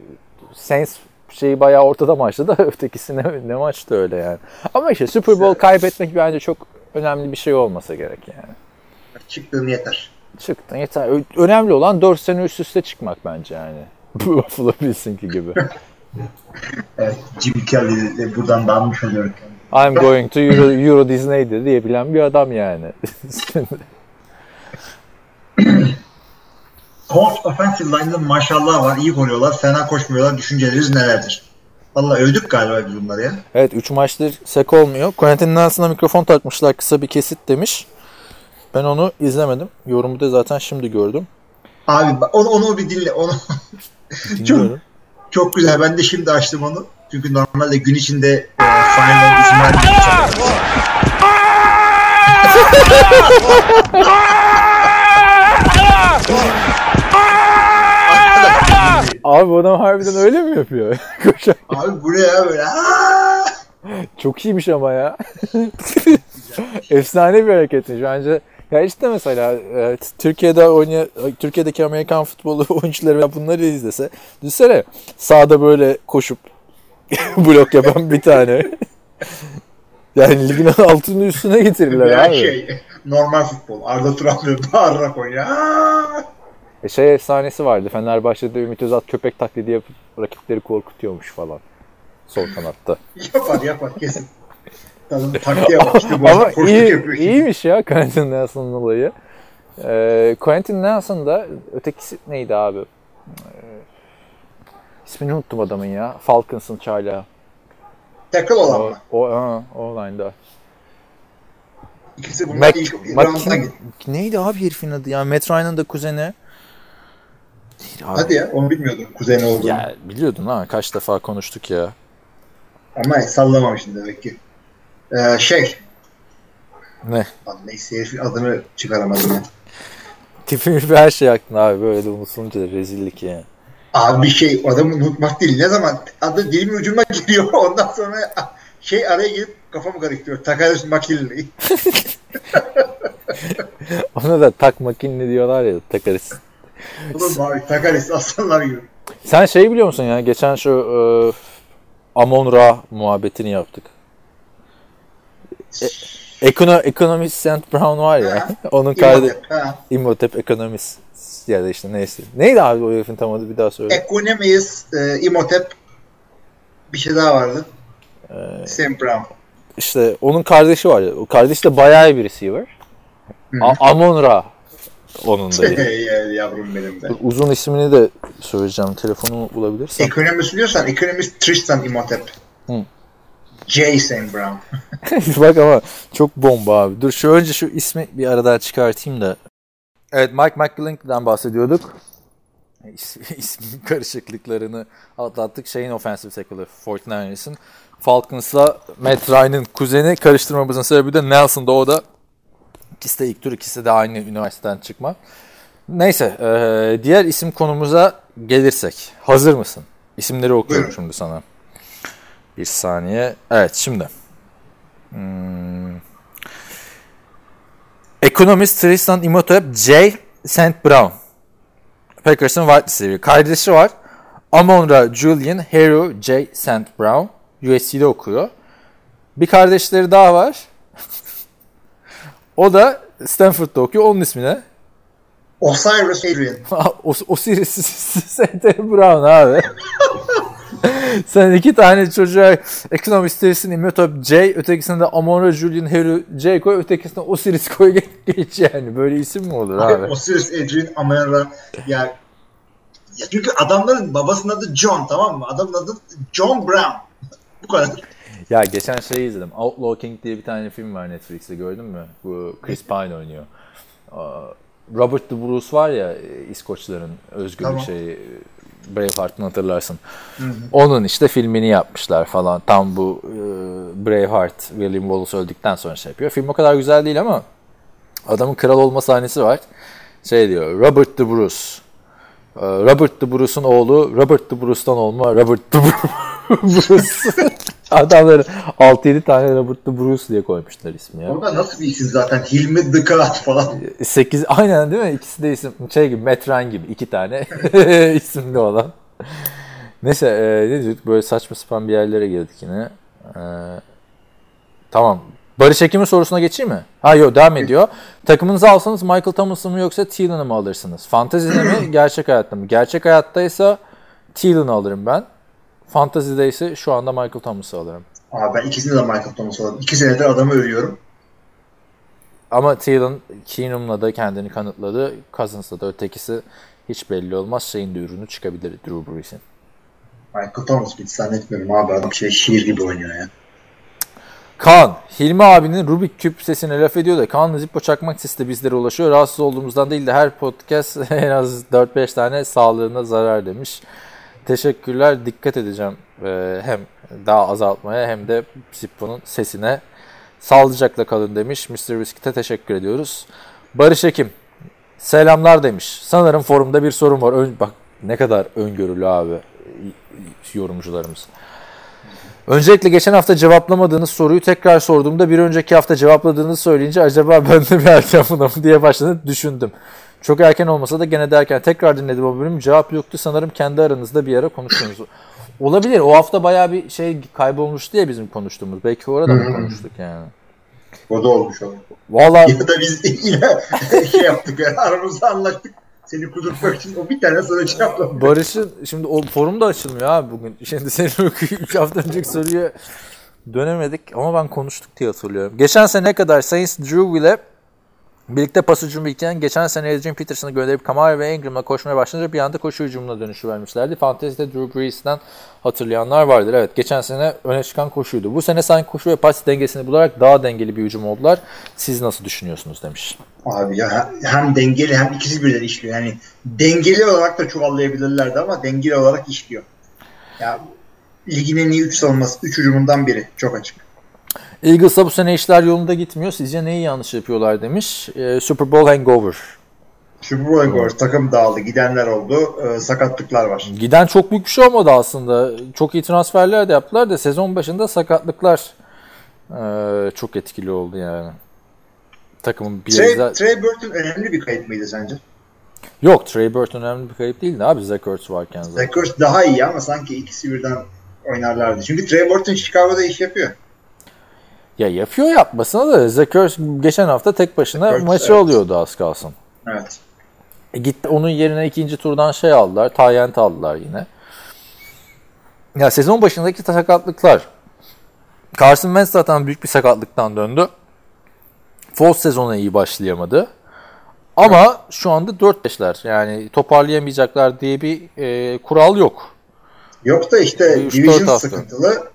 Saints şeyi bayağı ortada maçtı da ötekisi ne, ne maçtı öyle yani. Ama işte Super Bowl kaybetmek bence çok önemli bir şey olmasa gerek yani.
Çıktığın yeter.
Çıktın yeter. Ö- Önemli olan 4 sene üst üste çıkmak bence yani. Buffalo Bills'inki gibi.
Evet. Jim Kelly buradan dalmış oluyor.
I'm going to Euro, Euro Disney'de diyebilen bir adam yani.
Colts offensive line'da maşallah var. iyi koruyorlar. Fena koşmuyorlar. Düşünceleriniz nelerdir? Valla övdük galiba biz bunları ya.
evet 3 maçtır sek olmuyor. Quentin Nelson'a mikrofon takmışlar kısa bir kesit demiş. Ben onu izlemedim. Yorumu da zaten şimdi gördüm.
Abi onu, onu bir dinle. Onu
Dinliyorum.
çok güzel. Ben de şimdi açtım onu. Çünkü normalde gün içinde e, final İsmail
Abi bu adam harbiden öyle mi yapıyor? Koşar.
Abi bu ne ya böyle?
Çok iyiymiş ama ya. Efsane bir hareketmiş bence. Ya işte mesela e, Türkiye'de oynayan, Türkiye'deki Amerikan futbolu oyuncuları bunları izlese. Düşünsene sahada böyle koşup blok yapan bir tane. yani ligin altını üstüne getirirler
Ya
abi.
şey normal futbol. Arda Turan böyle bağırarak oynuyor.
E şey efsanesi vardı. Fenerbahçe'de Ümit Özat köpek taklidi yapıp rakipleri korkutuyormuş falan. Sol kanatta.
Yapar yapar kesin. Kadın taktiğe bu
Ama iyi,
yapıyor.
iyiymiş ya Quentin Nelson'ın olayı. Ee, Quentin Nelson da ötekisi neydi abi? Ee, ismini unuttum adamın ya. Falcons'ın çaylağı.
Tackle olan
O,
mı?
o, ha, o line'da.
İkisi bunlar
Mac,
ilk,
Mac-
gitti.
neydi abi herifin adı ya? Matt Ryan'ın da kuzeni. Neydi abi?
Hadi ya onu bilmiyordum kuzeni olduğunu.
Ya biliyordun ha kaç defa konuştuk ya.
Ama sallamamışsın demek ki. Ee, şey.
Ne?
Neyse herifin adını çıkaramadım ya.
Tipim gibi her şey aklına abi böyle de unutulunca rezillik yani.
Abi bir şey adamı unutmak değil. Ne zaman adı dilimin ucuma giriyor ondan sonra şey araya girip kafamı karıştırıyor. Takarius McKinley.
Ona da tak makinli diyorlar ya takarız.
Oğlum abi Takarius aslanlar gibi.
Sen şey biliyor musun ya? Geçen şu e, Amon Ra muhabbetini yaptık. E, Ekono, Economist St. Brown var ya. onun kardeşi
İmhotep,
Economist ya da işte neyse. Neydi abi o herifin tam adı bir daha söyle.
Ekonomius, e, Imhotep bir şey daha vardı.
Ee,
Sam Brown.
İşte onun kardeşi var ya. O kardeş de bayağı iyi bir receiver. Amon Ra onun da.
Ya, Yavrum benim de.
Uzun ismini de söyleyeceğim. Telefonu bulabilirsem.
Ekonomist diyorsan ekonomist Tristan Imhotep.
Hı.
J. Sam Brown.
Bak ama çok bomba abi. Dur şu önce şu ismi bir aradan çıkartayım da. Evet Mike McGlinchey'den bahsediyorduk. İs, ismin karışıklıklarını atlattık. Şeyin offensive tackle'ı 49ers'ın. Falcons'la Matt Ryan'ın kuzeni karıştırmamızın sebebi de Nelson'da o da ikisi de ilk tur ikisi de aynı üniversiteden çıkma. Neyse eee, diğer isim konumuza gelirsek. Hazır mısın? İsimleri okuyorum
Buyurun.
şimdi sana. Bir saniye. Evet şimdi. Ekonomist Tristan Imhotep J. St. Brown. Packers'ın wide receiver. Kardeşi var. Amonra Julian Hero J. St. Brown. USC'de okuyor. Bir kardeşleri daha var. o da Stanford'da okuyor. Onun ismi ne?
Osiris Adrian.
Os Osiris St. Brown abi. Sen iki tane çocuğa ekonomist Tristan Imhotep J, ötekisine de Amonra Julian Hero J koy, ötekisine Osiris koy geç, yani. Böyle isim mi olur abi?
Osiris Adrian Amara ya ya çünkü adamların babasının adı John tamam mı? Adamın adı John Brown. Bu kadar.
Ya geçen şey izledim. Outlaw King diye bir tane film var Netflix'te gördün mü? Bu Chris Pine oynuyor. Robert De Bruce var ya İskoçların özgürlük
Tamam.
şeyi Braveheart'ın hatırlarsın. Onun işte filmini yapmışlar falan. Tam bu e, Braveheart William Wallace öldükten sonra şey yapıyor. Film o kadar güzel değil ama adamın kral olma sahnesi var. Şey diyor Robert De Bruce. Ee, Robert De Bruce'un oğlu Robert De Bruce'tan olma Robert De Bruce. Adamları 6-7 tane Robert De Bruce diye koymuşlar ismi ya.
Orada nasıl bir isim zaten? Hilmi Dıkat falan.
8 aynen değil mi? İkisi de isim şey gibi Metren gibi iki tane isimli olan. Neyse e, ne diyorduk böyle saçma sapan bir yerlere girdik yine. E, tamam. Barış Ekim'in sorusuna geçeyim mi? Ha yok devam ediyor. Takımınızı alsanız Michael Thomas'ı mı yoksa Thielen'ı mı alırsınız? Fantezide mi gerçek hayatta mı? Gerçek hayattaysa Thielen'ı alırım ben. Fantezide ise şu anda Michael Thomas'ı alırım.
Aa, ben ikisini de Michael Thomas alalım. İki senedir adamı övüyorum.
Ama Thielen Keenum'la da kendini kanıtladı. Cousins'la da ötekisi hiç belli olmaz. Şeyin de ürünü çıkabilir Drew Brees'in.
Michael Thomas hiç zannetmiyorum abi. Adam şey şiir gibi oynuyor ya.
Kaan, Hilmi abinin Rubik küp sesine laf ediyor da Kaan'ın Zippo çakmak sesi de bizlere ulaşıyor. Rahatsız olduğumuzdan değil de her podcast en az 4-5 tane sağlığına zarar demiş. Teşekkürler. Dikkat edeceğim ee, hem daha azaltmaya hem de Zippo'nun sesine. Sağlıcakla kalın demiş. Mr. Whiskey'te teşekkür ediyoruz. Barış Ekim, selamlar demiş. Sanırım forumda bir sorun var. Ön, bak ne kadar öngörülü abi yorumcularımız. Öncelikle geçen hafta cevaplamadığınız soruyu tekrar sorduğumda bir önceki hafta cevapladığınızı söyleyince acaba ben de bir erken buna mı diye başladım düşündüm. Çok erken olmasa da gene de erken. Tekrar dinledim o bölümü. Cevap yoktu. Sanırım kendi aranızda bir ara konuştunuz. Olabilir. O hafta bayağı bir şey kaybolmuştu ya bizim konuştuğumuz. Belki orada mı konuştuk yani?
O da olmuş o.
Valla
Ya da biz yine şey yaptık yani aramızda anlaştık. Seni kudurtmak için o bir tane şey yapalım.
Barış'ın şimdi o forum da açılmıyor abi bugün. Şimdi senin 3 hafta önceki soruya dönemedik ama ben konuştuk diye hatırlıyorum. Geçen sene ne kadar Saints Drew ile birlikte pas hücumu iken geçen sene Adrian Peterson'ı gönderip Kamara ve Ingram'la koşmaya başlayınca bir anda koşu hücumuna dönüşü vermişlerdi. Fantasy'de Drew Brees'ten hatırlayanlar vardır. Evet geçen sene öne çıkan koşuydu. Bu sene sanki koşu ve pas dengesini bularak daha dengeli bir hücum oldular. Siz nasıl düşünüyorsunuz demiş.
Abi ya hem dengeli hem ikisi birden işliyor. Yani dengeli olarak da çuvallayabilirlerdi ama dengeli olarak işliyor. Ya ligin en iyi 3 savunması, 3 hücumundan biri. Çok açık.
Eagles'a bu sene işler yolunda gitmiyor. Sizce neyi yanlış yapıyorlar demiş. Ee, Super Bowl hangover.
Super Bowl gol, takım dağıldı, gidenler oldu, e, sakatlıklar var.
Giden çok büyük bir şey olmadı aslında. Çok iyi transferler de yaptılar da sezon başında sakatlıklar ee, çok etkili oldu yani. Takımın bir
Trey,
yeri-
Trey Burton önemli bir kayıp mıydı sence?
Yok Trey Burton önemli bir kayıp değildi abi Zach Ertz varken zaten.
Zach Ertz daha iyi ama sanki ikisi birden oynarlardı. Çünkü Trey Burton Chicago'da iş yapıyor.
Ya yapıyor yapmasına da Ertz geçen hafta tek başına
Ertz,
maçı
evet.
alıyordu az kalsın.
Evet.
E gitti onun yerine ikinci turdan şey aldılar. Tayyent aldılar yine. Ya sezon başındaki sakatlıklar. Carson Wentz zaten büyük bir sakatlıktan döndü. Foles sezona iyi başlayamadı. Ama şu anda 4-5'ler. Yani toparlayamayacaklar diye bir e, kural yok.
Yok da işte division sıkıntılı,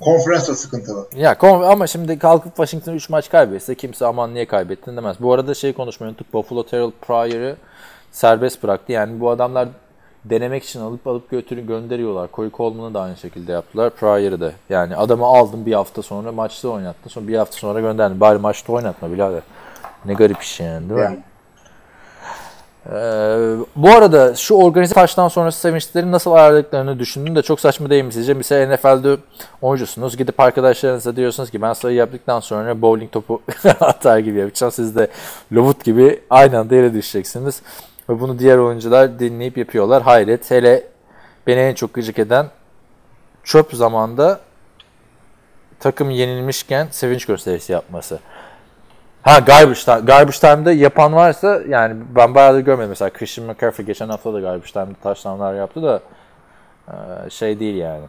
konferans da sıkıntılı.
Ya kon- ama şimdi kalkıp Washington 3 maç kaybetse kimse aman niye kaybettin demez. Bu arada şey konuşmayı unuttuk. Buffalo Terrell Pryor'ı serbest bıraktı. Yani bu adamlar denemek için alıp alıp götürü gönderiyorlar. Corey Coleman'ı da aynı şekilde yaptılar. Pryor'ı da. Yani adamı aldın bir hafta sonra maçta oynattın. Sonra bir hafta sonra gönderdin. Bari maçta oynatma birader. Ne garip iş yani değil mi?
Yani.
Ee, bu arada şu organize taştan sonrası sevinçleri nasıl ayarladıklarını düşündüm de çok saçma değil mi sizce? Mesela NFL'de oyuncusunuz. Gidip arkadaşlarınıza diyorsunuz ki ben sayı yaptıktan sonra bowling topu atar gibi yapacağım. Siz de lobut gibi aynı anda yere düşeceksiniz. Ve bunu diğer oyuncular dinleyip yapıyorlar. Hayret. Hele beni en çok gıcık eden çöp zamanda takım yenilmişken sevinç gösterisi yapması. Ha garbage time. Garbage time'da yapan varsa yani ben bayağıdır görmedim. Mesela Christian McCaffrey geçen hafta da garbage time'da touchdownlar yaptı da e, şey değil yani.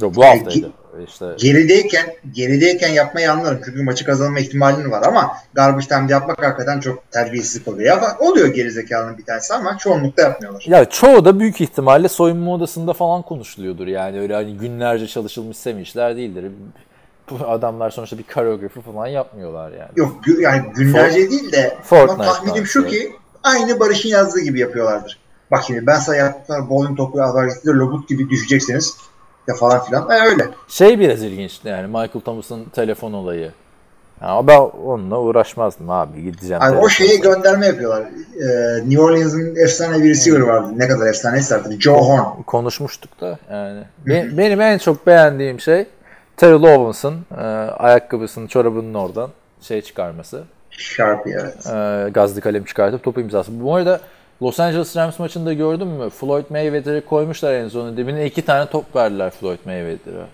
Yok bu haftaydı. İşte
Gerideyken gerideyken yapmayı anlarım. Çünkü maçı kazanma ihtimalin var ama garbage time'de yapmak hakikaten çok terbiyesizlik oluyor. Ya, oluyor gerizekalının bir tanesi ama çoğunlukla yapmıyorlar.
ya çoğu da büyük ihtimalle soyunma odasında falan konuşuluyordur yani. Öyle hani günlerce çalışılmış sevinçler değildir. Bu adamlar sonuçta bir koreografi falan yapmıyorlar yani.
Yok yani günlerce değil de
Fortnite
ama tahminim şu ki aynı Barış'ın yazdığı gibi yapıyorlardır. Bak şimdi ben sana yaptıklar bowling topu hareketleri lobut gibi düşeceksiniz ya falan filan. E, öyle.
Şey biraz ilginçti yani Michael Thomas'ın telefon olayı. Ya ben onunla uğraşmazdım abi gideceğim.
Yani o
sana.
gönderme yapıyorlar. Ee, New Orleans'ın efsane bir receiver vardı. Ne kadar efsaneyse artık. Joe Horn.
konuşmuştuk da yani. Be- benim en çok beğendiğim şey Terrell Owens'ın e, ayakkabısının çorabının oradan şey çıkarması.
Sharp evet.
E, gazlı kalem çıkartıp topu imzası. Bu arada Los Angeles Rams maçında gördün mü? Floyd Mayweather'ı koymuşlar en sonunda dibine iki tane top verdiler Floyd Mayweather'a.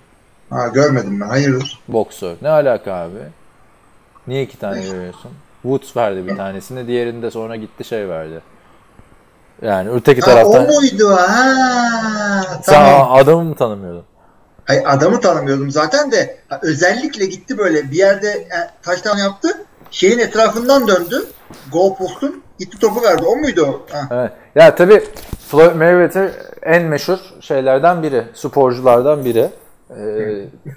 Ha, görmedim ben. Hayırdır?
Boksör. Ne alaka abi? Niye iki tane veriyorsun? Woods verdi bir tanesini, diğerini de sonra gitti şey verdi. Yani öteki
Ha,
taraftan...
o muydu? Ha,
Sen
tamam.
adamı mı tanımıyordun?
Hayır, adamı tanımıyordum zaten de özellikle gitti böyle bir yerde e, taştan yaptı. Şeyin etrafından döndü. Goal postun gitti topu verdi. O muydu o? Ha.
Evet. Ya tabii Floyd Mayweather en meşhur şeylerden biri, sporculardan biri.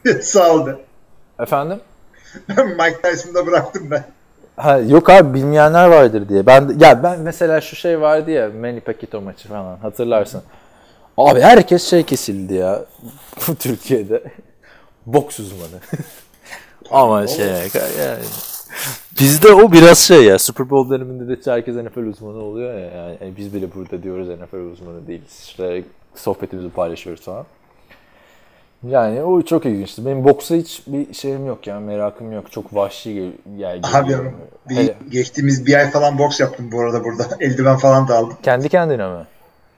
Ee,
Sağ ol
efendim?
Mike Tyson'da bıraktım ben.
Ha, yok abi bilmeyenler vardır diye. Ben ya ben mesela şu şey vardı ya Manny Pacquiao maçı falan hatırlarsın. Abi herkes şey kesildi ya bu Türkiye'de. Boks uzmanı. Ama şey yani bizde o biraz şey ya Super Bowl döneminde de herkes NFL uzmanı oluyor ya. Yani, yani biz bile burada diyoruz NFL uzmanı değiliz. İşte sohbetimizi paylaşıyoruz falan. Yani o çok ilginçti. Benim boksa hiç bir şeyim yok ya, merakım yok. Çok vahşi gel yani
Abi bir,
Hele-
geçtiğimiz bir ay falan boks yaptım bu arada burada. Eldiven falan da aldım.
Kendi kendine mi?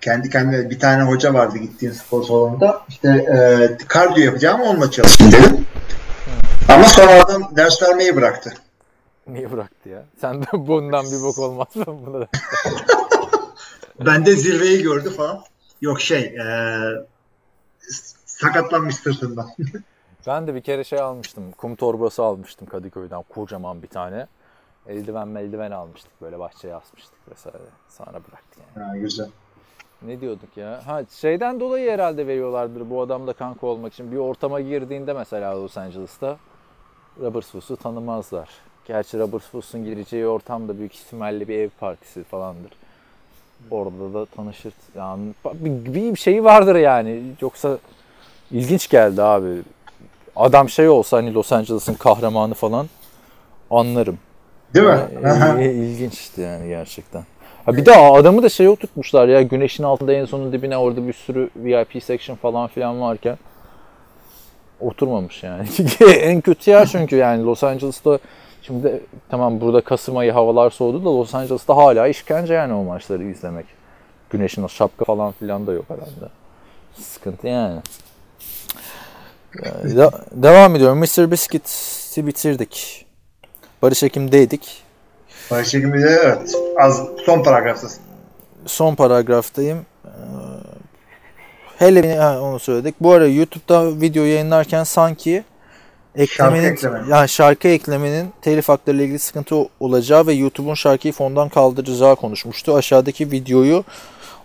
Kendi kendime bir tane hoca vardı gittiğim spor salonunda. İşte e, kardiyo yapacağım onunla çalıştım dedim. Ama sonra adam ders vermeyi bıraktı.
Niye bıraktı ya? Sen de bundan bir bok olmaz mı? Buna da.
Ben de zirveyi gördü falan. Yok şey e, sakatlanmış sırtından.
Ben de bir kere şey almıştım. Kum torbası almıştım Kadıköy'den. Kocaman bir tane. Eldiven meldiven almıştık. Böyle bahçeye asmıştık vesaire. Sonra bıraktı yani.
ha, güzel.
Ne diyorduk ya? Ha şeyden dolayı herhalde veriyorlardır bu adamla kanka olmak için. Bir ortama girdiğinde mesela Los Angeles'ta Robert Fuss'u tanımazlar. Gerçi Robert Fuss'un gireceği ortam da büyük ihtimalle bir ev partisi falandır. Orada da tanışır. Yani bir, bir şeyi vardır yani. Yoksa ilginç geldi abi. Adam şey olsa hani Los Angeles'ın kahramanı falan anlarım.
Değil mi?
Ee, İlginçti yani gerçekten. Ha bir de adamı da şey oturtmuşlar ya güneşin altında en sonun dibine orada bir sürü VIP section falan filan varken oturmamış yani. en kötü yer çünkü yani Los Angeles'ta şimdi tamam burada Kasım ayı havalar soğudu da Los Angeles'ta hala işkence yani o maçları izlemek. Güneşin o şapka falan filan da yok herhalde. Sıkıntı yani. De- devam ediyorum. Mr. Biscuit'i bitirdik. Barış Ekim'deydik.
Barış Ekim'i de evet. Az son paragraftasın.
son paragraftayım. Ee, Hele ha, onu söyledik. Bu ara YouTube'da video yayınlarken sanki eklemenin
ekleme.
yani şarkı eklemenin telif hakları ile ilgili sıkıntı olacağı ve YouTube'un şarkıyı fondan kaldıracağı konuşmuştu. Aşağıdaki videoyu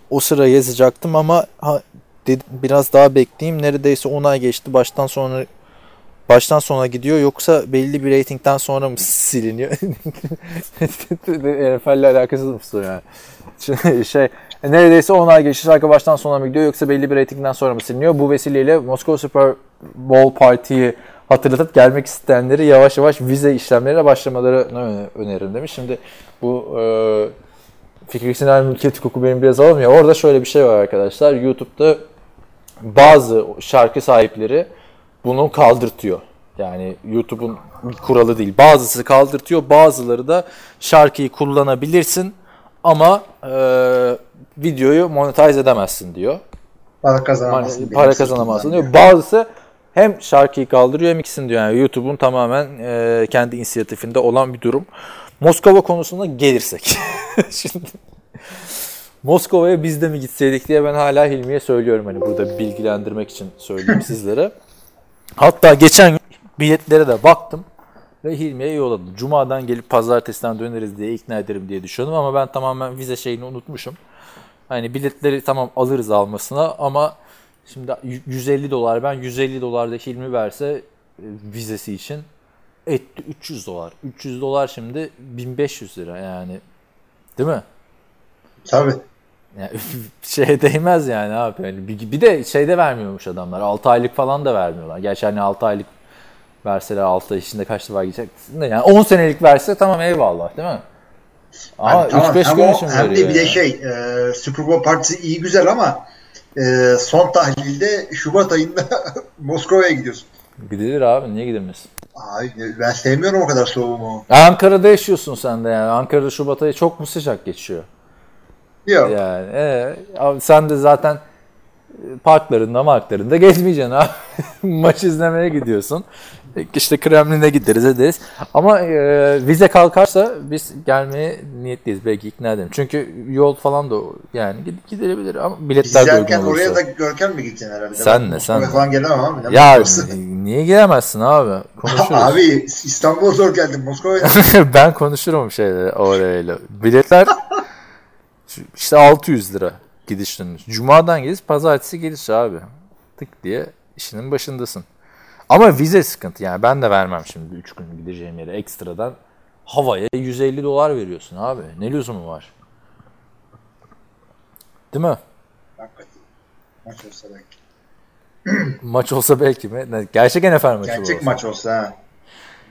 o sıra yazacaktım ama ha, dedim, biraz daha bekleyeyim. Neredeyse 10 ay geçti. Baştan sonra baştan sona gidiyor yoksa belli bir reytingden sonra mı siliniyor? NFL ile alakasız mı yani? Şey neredeyse 10 ay geçti şarkı baştan sona mı gidiyor yoksa belli bir reytingden sonra mı siliniyor? Bu vesileyle Moskova Super Bowl Parti'yi hatırlatıp gelmek isteyenleri yavaş yavaş vize işlemleriyle başlamaları öneririm demiş. Şimdi bu e, fikri sinir mülkiyet hukuku benim biraz alamıyor. Orada şöyle bir şey var arkadaşlar. YouTube'da bazı şarkı sahipleri bunu kaldırtıyor. Yani YouTube'un kuralı değil. Bazısı kaldırtıyor, bazıları da şarkıyı kullanabilirsin ama e, videoyu monetize edemezsin diyor.
Para kazanamazsın.
Hani para kazanamazsın diyor. Bazısı hem şarkıyı kaldırıyor hem ikisini diyor. Yani YouTube'un tamamen e, kendi inisiyatifinde olan bir durum. Moskova konusuna gelirsek. Şimdi Moskova'ya biz de mi gitseydik diye ben hala Hilmi'ye söylüyorum. Hani burada bilgilendirmek için söyleyeyim sizlere. Hatta geçen biletlere de baktım ve Hilmi'ye yolladım. Cuma'dan gelip pazartesiden döneriz diye ikna ederim diye düşünüyordum ama ben tamamen vize şeyini unutmuşum. Hani biletleri tamam alırız almasına ama şimdi 150 dolar ben 150 dolar da Hilmi verse e, vizesi için etti 300 dolar. 300 dolar şimdi 1500 lira yani. Değil mi?
Tabii.
Yani şeye değmez yani abi. Yani bir, bir de şeyde vermiyormuş adamlar. 6 aylık falan da vermiyorlar. Gerçi hani 6 aylık verseler 6 ay içinde kaç defa gideceksin de yani 10 senelik verse tamam eyvallah değil mi? Ama
tamam,
3-5
hem
gün için
hem de bir de
yani.
şey e, Super Bowl partisi iyi güzel ama e, son tahlilde Şubat ayında Moskova'ya gidiyorsun.
Gidilir abi niye gidilmesin?
Ay, ben sevmiyorum o kadar soğuğumu.
Ankara'da yaşıyorsun sen de yani. Ankara'da Şubat ayı çok mu sıcak geçiyor?
Yok.
Yani ee, abi sen de zaten e, parklarında marklarında gezmeyeceksin abi. Maç izlemeye gidiyorsun. İşte Kremlin'e gideriz ederiz. Ama e, vize kalkarsa biz gelmeye niyetliyiz. Belki ikna edelim. Çünkü yol falan da yani gid- gidilebilir ama biletler de uygun olursa.
oraya da Görkem mi gideceksin herhalde?
Sen ne, sen
falan gelemem abi. Ne
Ya niye gelemezsin abi? Konuşuruz.
Abi İstanbul'a zor geldim. Moskova'ya
ben konuşurum şeyle orayla. Biletler işte 600 lira gidiş dönüş. Cuma'dan gidiş, pazartesi geliş abi. Tık diye işinin başındasın. Ama vize sıkıntı yani ben de vermem şimdi 3 gün gideceğim yere ekstradan. Havaya 150 dolar veriyorsun abi. Ne lüzumu var? Değil mi?
Hakikaten. Maç olsa belki.
Maç olsa belki mi? Gerçek NFL maçı
Gerçek maç olsa.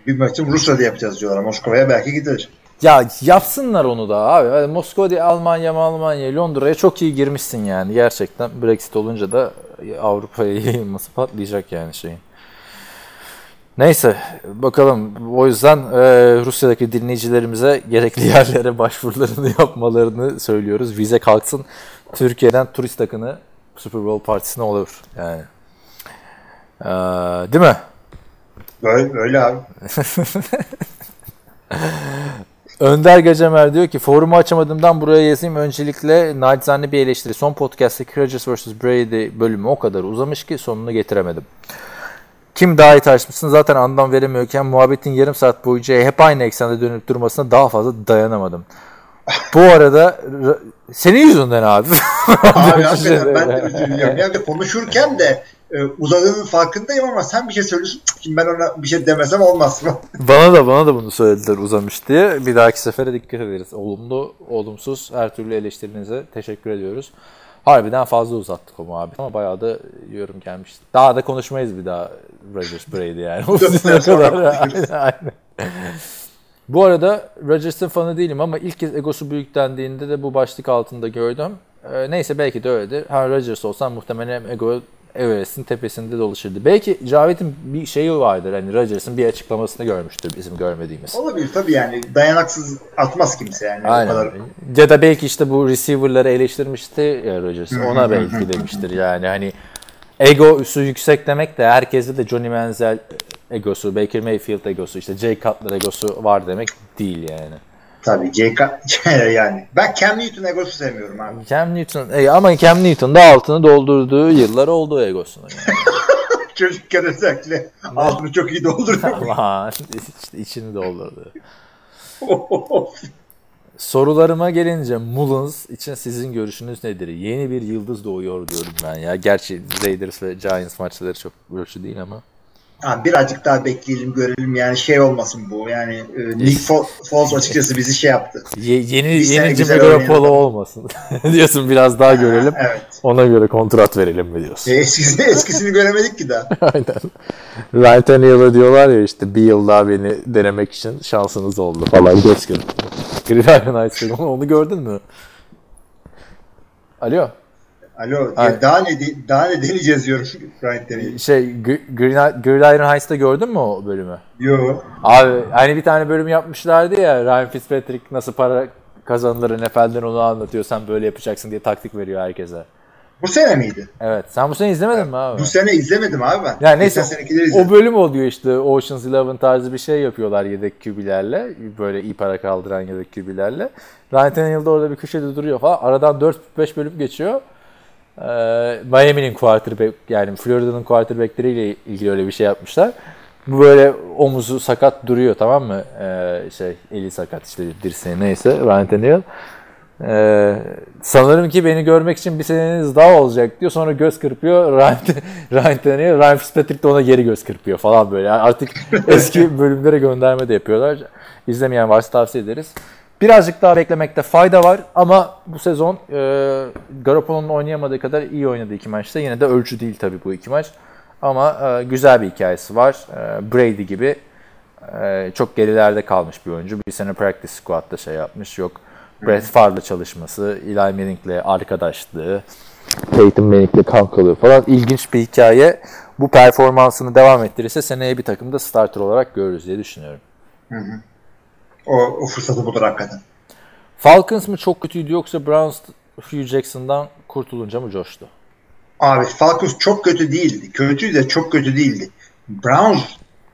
Bir maçı Rusya'da yapacağız diyorlar. Moskova'ya belki gidilir.
Ya yapsınlar onu da abi. Yani Moskova değil Almanya Almanya Londra'ya çok iyi girmişsin yani gerçekten. Brexit olunca da Avrupa'ya yayılması patlayacak yani şeyin. Neyse bakalım. O yüzden e, Rusya'daki dinleyicilerimize gerekli yerlere başvurularını yapmalarını söylüyoruz. Vize kalksın. Türkiye'den turist akını Super Bowl partisine olur yani. Ee, değil mi?
Böyle, öyle abi.
Önder Gacemer diyor ki forumu açamadığımdan buraya yazayım. Öncelikle nacizane bir eleştiri. Son podcast'taki Rodgers vs. Brady bölümü o kadar uzamış ki sonunu getiremedim. Kim daha iyi tartışmışsın zaten anlam veremiyorken muhabbetin yarım saat boyunca hep aynı eksende dönüp durmasına daha fazla dayanamadım. Bu arada senin yüzünden abi.
Abi ben de üzülüyorum. Yani konuşurken de e, uzadığının farkındayım ama sen bir şey söylüyorsun. Şimdi ben ona bir şey demesem olmaz mı?
Bana da bana da bunu söylediler uzamış diye. Bir dahaki sefere dikkat ederiz. Olumlu, olumsuz her türlü eleştirinize teşekkür ediyoruz. Harbiden fazla uzattık o muhabbeti ama bayağı da yorum gelmişti. Daha da konuşmayız bir daha Rodgers Brady yani. O kadar. Aynen, aynen. Bu arada Rodgers'ın fanı değilim ama ilk kez egosu büyük dendiğinde de bu başlık altında gördüm. Ee, neyse belki de öyledir. Ha Rodgers olsam muhtemelen ego Everest'in tepesinde dolaşırdı. Belki Cavit'in bir şeyi vardır. Hani Rodgers'ın bir açıklamasını görmüştür bizim görmediğimiz.
Olabilir tabii yani. Dayanaksız atmaz kimse yani. O
Aynen.
kadar.
Ya da belki işte bu receiver'ları eleştirmişti ya Rodgers. Ona belki demiştir yani. Hani egosu yüksek demek de herkeste de Johnny Manziel egosu, Baker Mayfield egosu, işte Jay Cutler egosu var demek değil yani.
Tabii JK yani. Ben Cam Newton egosu sevmiyorum abi.
Cam Newton, e, ama Cam Newton da altını doldurduğu yıllar oldu egosunu. Yani.
Çocukken özellikle altını çok iyi dolduruyor.
Aman işte içini doldurdu. Sorularıma gelince Mullins için sizin görüşünüz nedir? Yeni bir yıldız doğuyor diyorum ben ya. Gerçi Raiders ve Giants maçları çok ölçü değil ama.
Ha, birazcık daha bekleyelim görelim yani şey olmasın bu yani e, Nick Fo- Foles açıkçası bizi şey yaptı.
Ye- yeni
Bir
yeni Jimmy Garoppolo olmasın. diyorsun biraz daha görelim.
Evet.
Ona göre kontrat verelim mi diyorsun?
E, eskisini, eskisini göremedik ki daha.
Aynen. Ryan Tannehill'a diyorlar ya işte bir yıl daha beni denemek için şansınız oldu falan. Gün. Gridiron onu, onu gördün mü? Alo.
Alo
Ay.
daha ne daha ne deneyeceğiz diyorum.
Şey Gr- Green- Gridiron Heights'ta gördün mü o bölümü?
Yo.
Abi hani bir tane bölüm yapmışlardı ya Ryan Fitzpatrick nasıl para kazanılır NFL'den onu anlatıyor. Sen böyle yapacaksın diye taktik veriyor herkese.
Bu sene miydi?
Evet. Sen bu sene izlemedin mi abi?
Bu sene izlemedim abi ben.
Yani neyse o bölüm oluyor işte Ocean's Eleven tarzı bir şey yapıyorlar yedek QB'lerle. Böyle iyi para kaldıran yedek QB'lerle. Ryan Tannehill de orada bir köşede duruyor falan. Aradan 4-5 bölüm geçiyor. Ee, Miami'nin quarterback yani Florida'nın quarterbackleriyle ilgili öyle bir şey yapmışlar. Bu böyle omuzu sakat duruyor tamam mı? Ee, şey eli sakat işte dirseği neyse Ryan Tannehill. Ee, sanırım ki beni görmek için bir seneniz daha olacak diyor. Sonra göz kırpıyor. Ryan, Ryan Tannehill, Ryan Fitzpatrick de ona geri göz kırpıyor falan böyle. Yani artık eski bölümlere gönderme de yapıyorlar. İzlemeyen varsa tavsiye ederiz. Birazcık daha beklemekte fayda var ama bu sezon e, Garoppolo'nun oynayamadığı kadar iyi oynadı iki maçta. Yine de ölçü değil tabii bu iki maç. Ama e, güzel bir hikayesi var. E, Brady gibi e, çok gerilerde kalmış bir oyuncu. Bir sene practice squad'da şey yapmış. Yok Brett Favre'la çalışması, Eli Manning'le arkadaşlığı, Peyton Manning'le kankalığı falan ilginç bir hikaye. Bu performansını devam ettirirse seneye bir takımda starter olarak görürüz diye düşünüyorum.
O, o fırsatı bulur hakikaten.
Falcons mı çok kötüydü yoksa Browns Hugh Jackson'dan kurtulunca mı coştu?
Abi Falcons çok kötü değildi. Kötüydü de çok kötü değildi. Browns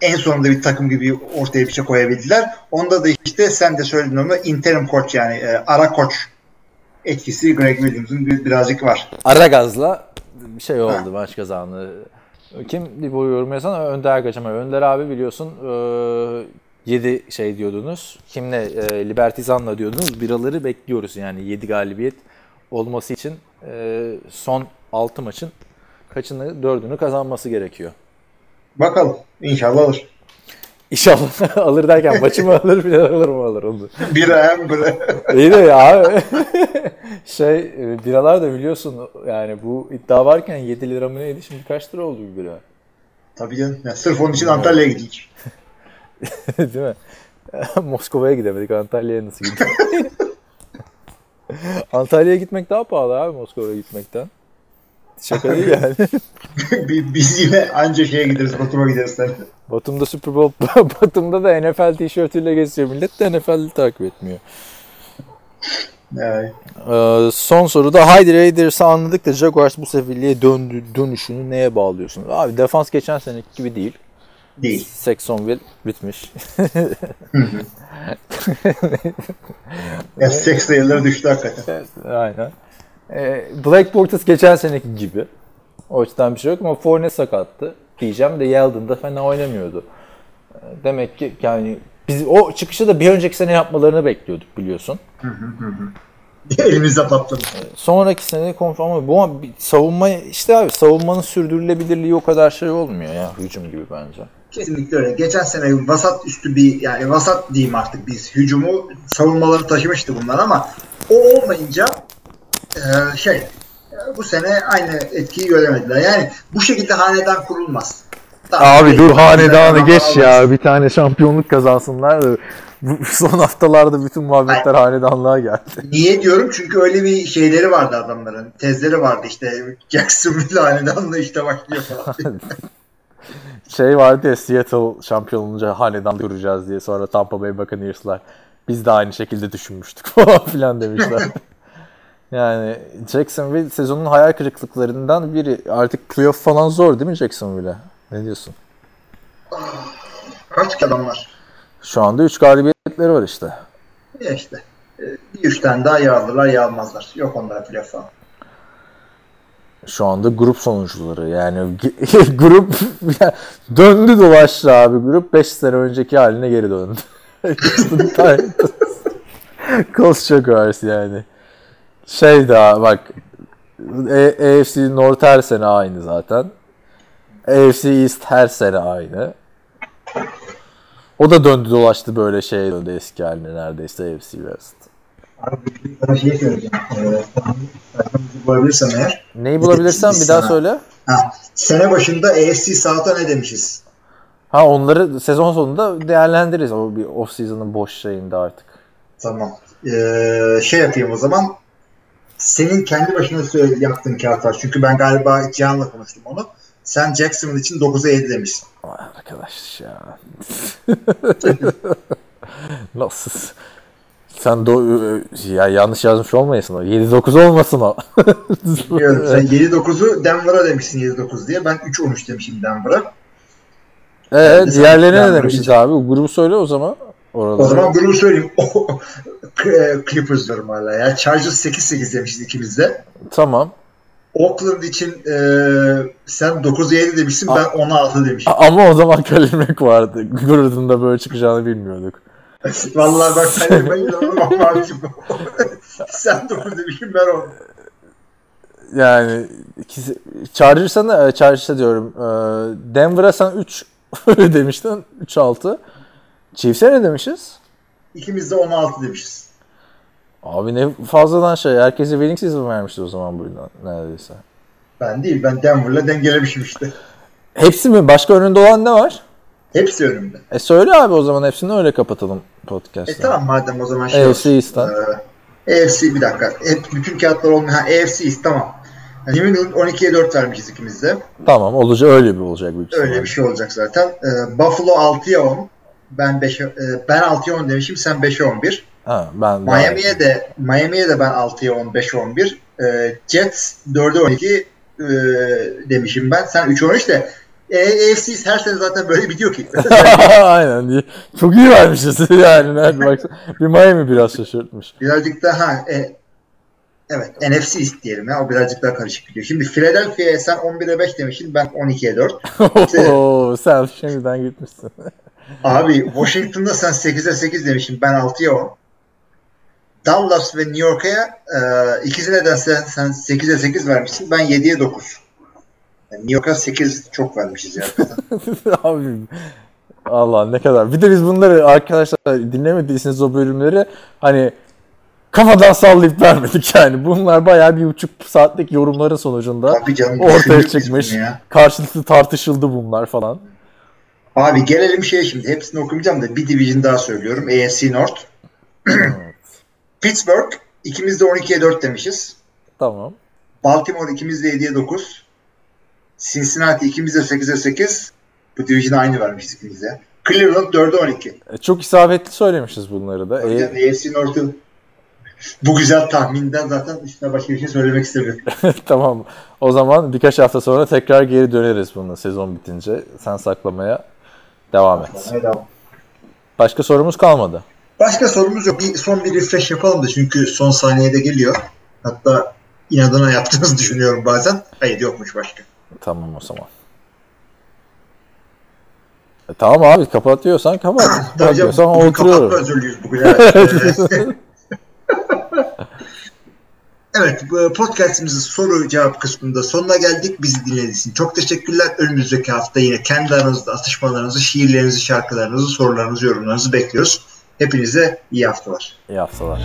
en sonunda bir takım gibi ortaya bir şey koyabildiler. Onda da işte sen de söyledin onu interim koç yani e, ara koç etkisi Greg Williams'ın bir- birazcık var.
Ara gazla bir şey oldu maç kazandı. Kim bu yorum yazan? Önder Ergaç ama Önder abi biliyorsun 7 şey diyordunuz. Kimle? E, Libertizan'la diyordunuz. Biraları bekliyoruz yani 7 galibiyet olması için e, son 6 maçın kaçını 4'ünü kazanması gerekiyor.
Bakalım. İnşallah alır.
İnşallah alır derken maçı mı alır bile alır mı alır onu.
Bir hem bir
İyi de ya şey e, biralar da biliyorsun yani bu iddia varken 7 lira mı neydi şimdi kaç lira oldu bir bira?
Tabii canım. Ya sırf onun için Antalya'ya gidecek.
Değil mi? Moskova'ya gidemedik. Antalya'ya nasıl gittik? Antalya'ya gitmek daha pahalı abi Moskova'ya gitmekten. Şaka değil yani.
Bi- Biz yine anca şeye gideriz, Batum'a gideriz tabii.
Batum'da Super Bowl, Batum'da da NFL tişörtüyle geziyor. Millet de NFL'i takip etmiyor.
Yani,
Ee, son soruda Haydi Raiders'ı anladık da Jaguars bu seferliğe döndü, dönüşünü neye bağlıyorsun? Abi defans geçen seneki gibi değil.
Değil.
Saxonville bitmiş.
Ya seks sayıları düştü hakikaten.
Aynen. Ee, Black Bortles geçen seneki gibi. O açıdan bir şey yok ama Fournette sakattı. Diyeceğim de Yeldon da fena oynamıyordu. Ee, Demek ki yani biz o çıkışı da bir önceki sene yapmalarını bekliyorduk biliyorsun.
Elimizde patladı.
Sonraki sene konfor ama bu savunma işte abi savunmanın sürdürülebilirliği o kadar şey olmuyor ya hücum gibi bence.
Kesinlikle öyle. Geçen sene vasat üstü bir yani vasat diyeyim artık biz hücumu savunmaları taşımıştı bunlar ama o olmayınca e, şey bu sene aynı etkiyi göremediler. Yani bu şekilde hanedan kurulmaz. Tamam,
Abi dur hanedanı geç
ama
ya. Bir tane şampiyonluk kazansınlar bu son haftalarda bütün muhabbetler hanedanlığa geldi.
Niye diyorum? Çünkü öyle bir şeyleri vardı adamların. Tezleri vardı işte Jacksonville hanedanlığı işte başlıyor falan.
Şey vardı ya Seattle şampiyon olunca hanedan duracağız diye sonra Tampa Bay Buccaneers'lar biz de aynı şekilde düşünmüştük falan filan demişler. yani Jacksonville sezonun hayal kırıklıklarından biri. Artık playoff falan zor değil mi Jacksonville'e? Ne diyorsun?
Kaç adam var?
Şu anda 3 galibiyetleri var işte.
Ya işte. e, Bir üç tane daha ya alırlar ya almazlar. Yok onlara playoff falan.
Şu anda grup sonuçları yani grup döndü dolaştı abi grup 5 sene önceki haline geri döndü. Houston Jaguars yani. Şey daha bak E- AFC North her sene aynı zaten. AFC East her sene aynı. O da döndü dolaştı böyle şey döndü eski haline neredeyse AFC West.
Abi sana şey söyleyeceğim. Ee, bulabilirsem eğer.
Neyi bulabilirsen bir daha söyle.
Ha, sene başında AFC South'a ne demişiz?
Ha onları sezon sonunda değerlendiririz. O bir off season'ın boş şeyinde artık.
Tamam. Ee, şey yapayım o zaman. Senin kendi başına söyle, yaptığın kağıt var. Çünkü ben galiba Cihan'la konuştum onu. Sen Jacksonville için 9'a 7 demişsin.
Vay arkadaş ya. Nasıl? Sen do- ya yanlış yazmış olmayasın o. 7-9 olmasın o.
Biliyorum. Sen 7-9'u Denver'a demişsin 7-9 diye. Ben 3-13 demişim Denver'a.
Ee,
de
diğerlerine ne demişiz abi? Bu grubu söyle o zaman. Oraları.
O zaman grubu söyleyeyim. e, Clippers diyorum hala ya. Chargers 8-8 demişiz ikimiz de.
Tamam.
Oakland için e, sen 9'a 7 demişsin. Ben 10'a 6 demişim.
A- Ama o zaman Kalimek vardı. Grud'un da böyle çıkacağını bilmiyorduk.
Vallahi ben sen ben inanamam artık. sen 9 demişim ben 10.
Yani ikisi, Chargers'a e, Chargers'a diyorum. e, Denver'a sen 3 demiştin. 3-6. Chiefs'e ne demişiz?
İkimiz de 10'a 6 demişiz.
Abi ne fazladan şey. Herkese winning season vermişti o zaman bu neredeyse.
Ben değil. Ben Denver'la dengelemişim işte.
Hepsi mi? Başka önünde olan ne var?
Hepsi önümde.
E söyle abi o zaman hepsini öyle kapatalım podcast'ı.
E tamam madem o zaman şey
AFC
olsun.
East'ten.
Ee, AFC bir dakika. Hep bütün kağıtlar olmuyor. Ha AFC East tamam. New England 12'ye 4 vermişiz ikimiz de.
Tamam olacak öyle bir olacak büyük
Öyle
ihtimalle.
bir şey olacak zaten. Ee, Buffalo 6'ya 10. Ben 5 e, ben 6'ya 10 demişim. Sen 5'e 11.
Ha, ben
Miami'ye de Miami'ye de ben 6'ya 10, 5'e 11. Ee, Jets 4'e 12 e, demişim ben. Sen 3'e 13 de e, AFC East her sene zaten böyle bitiyor ki.
Aynen. Çok iyi vermişiz yani. Nerede bak. Bir Miami biraz şaşırtmış.
birazcık daha ha, e, evet NFC East diyelim ya. O birazcık daha karışık gidiyor. Şimdi Philadelphia'ya sen 11'e 5 demişsin. Ben 12'ye 4.
Oo, sen şimdiden gitmişsin.
Abi Washington'da sen 8'e 8 demişsin. Ben 6'ya 10. Dallas ve New York'a e, ikisine de sen, sen 8'e 8 vermişsin. Ben 7'ye 9. Yani New York'a 8 çok vermişiz ya.
Abi Allah ne kadar. Bir de biz bunları arkadaşlar dinlemediyseniz o bölümleri hani kafadan sallayıp vermedik yani. Bunlar bayağı bir buçuk saatlik yorumların sonucunda
Tabii canım.
ortaya çıkmış. Karşılıklı tartışıldı bunlar falan.
Abi gelelim şeye şimdi. Hepsini okumayacağım da bir division daha söylüyorum. AFC North. Pittsburgh ikimiz de 12'ye 4 demişiz.
Tamam.
Baltimore ikimiz de 7'ye 9. Cincinnati ikimiz de 8'e 8. Bu division aynı vermişiz ikimiz de. Cleveland 4'e 12.
E, çok isabetli söylemişiz bunları da. E,
AFC North'un bu güzel tahminden zaten üstüne başka bir şey söylemek istemiyorum.
tamam. O zaman birkaç hafta sonra tekrar geri döneriz bununla sezon bitince. Sen saklamaya devam et. Başka sorumuz kalmadı.
Başka sorumuz yok. Bir, son bir refresh yapalım da çünkü son saniyede geliyor. Hatta inadına yaptığınızı düşünüyorum bazen. Hayır yokmuş başka.
Tamam o zaman. E, tamam abi kapatıyorsan kapat. Kapatıyorsan
kapatma
oturuyorum.
özürlüyüz bugün. Evet. evet bu podcastimizin soru cevap kısmında sonuna geldik. Bizi dinlediğiniz için çok teşekkürler. Önümüzdeki hafta yine kendi aranızda atışmalarınızı, şiirlerinizi, şarkılarınızı, sorularınızı, yorumlarınızı bekliyoruz. Hepinize iyi haftalar.
İyi haftalar.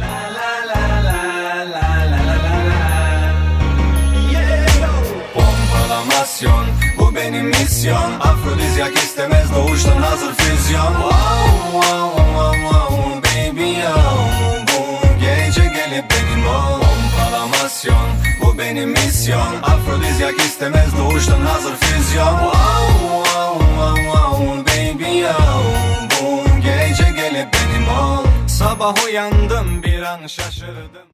Pompalamasyon bu benim misyon. Afrodizyak istemez doğuştan hazır füzyon. Wow wow wow wow baby yo Bu gece gelip benim ol Pompalamasyon bu benim misyon. Afrodizyak istemez doğuştan hazır füzyon. Wow wow wow wow baby yo Bu gece gelip benim ol Sabah uyandım bir an şaşırdım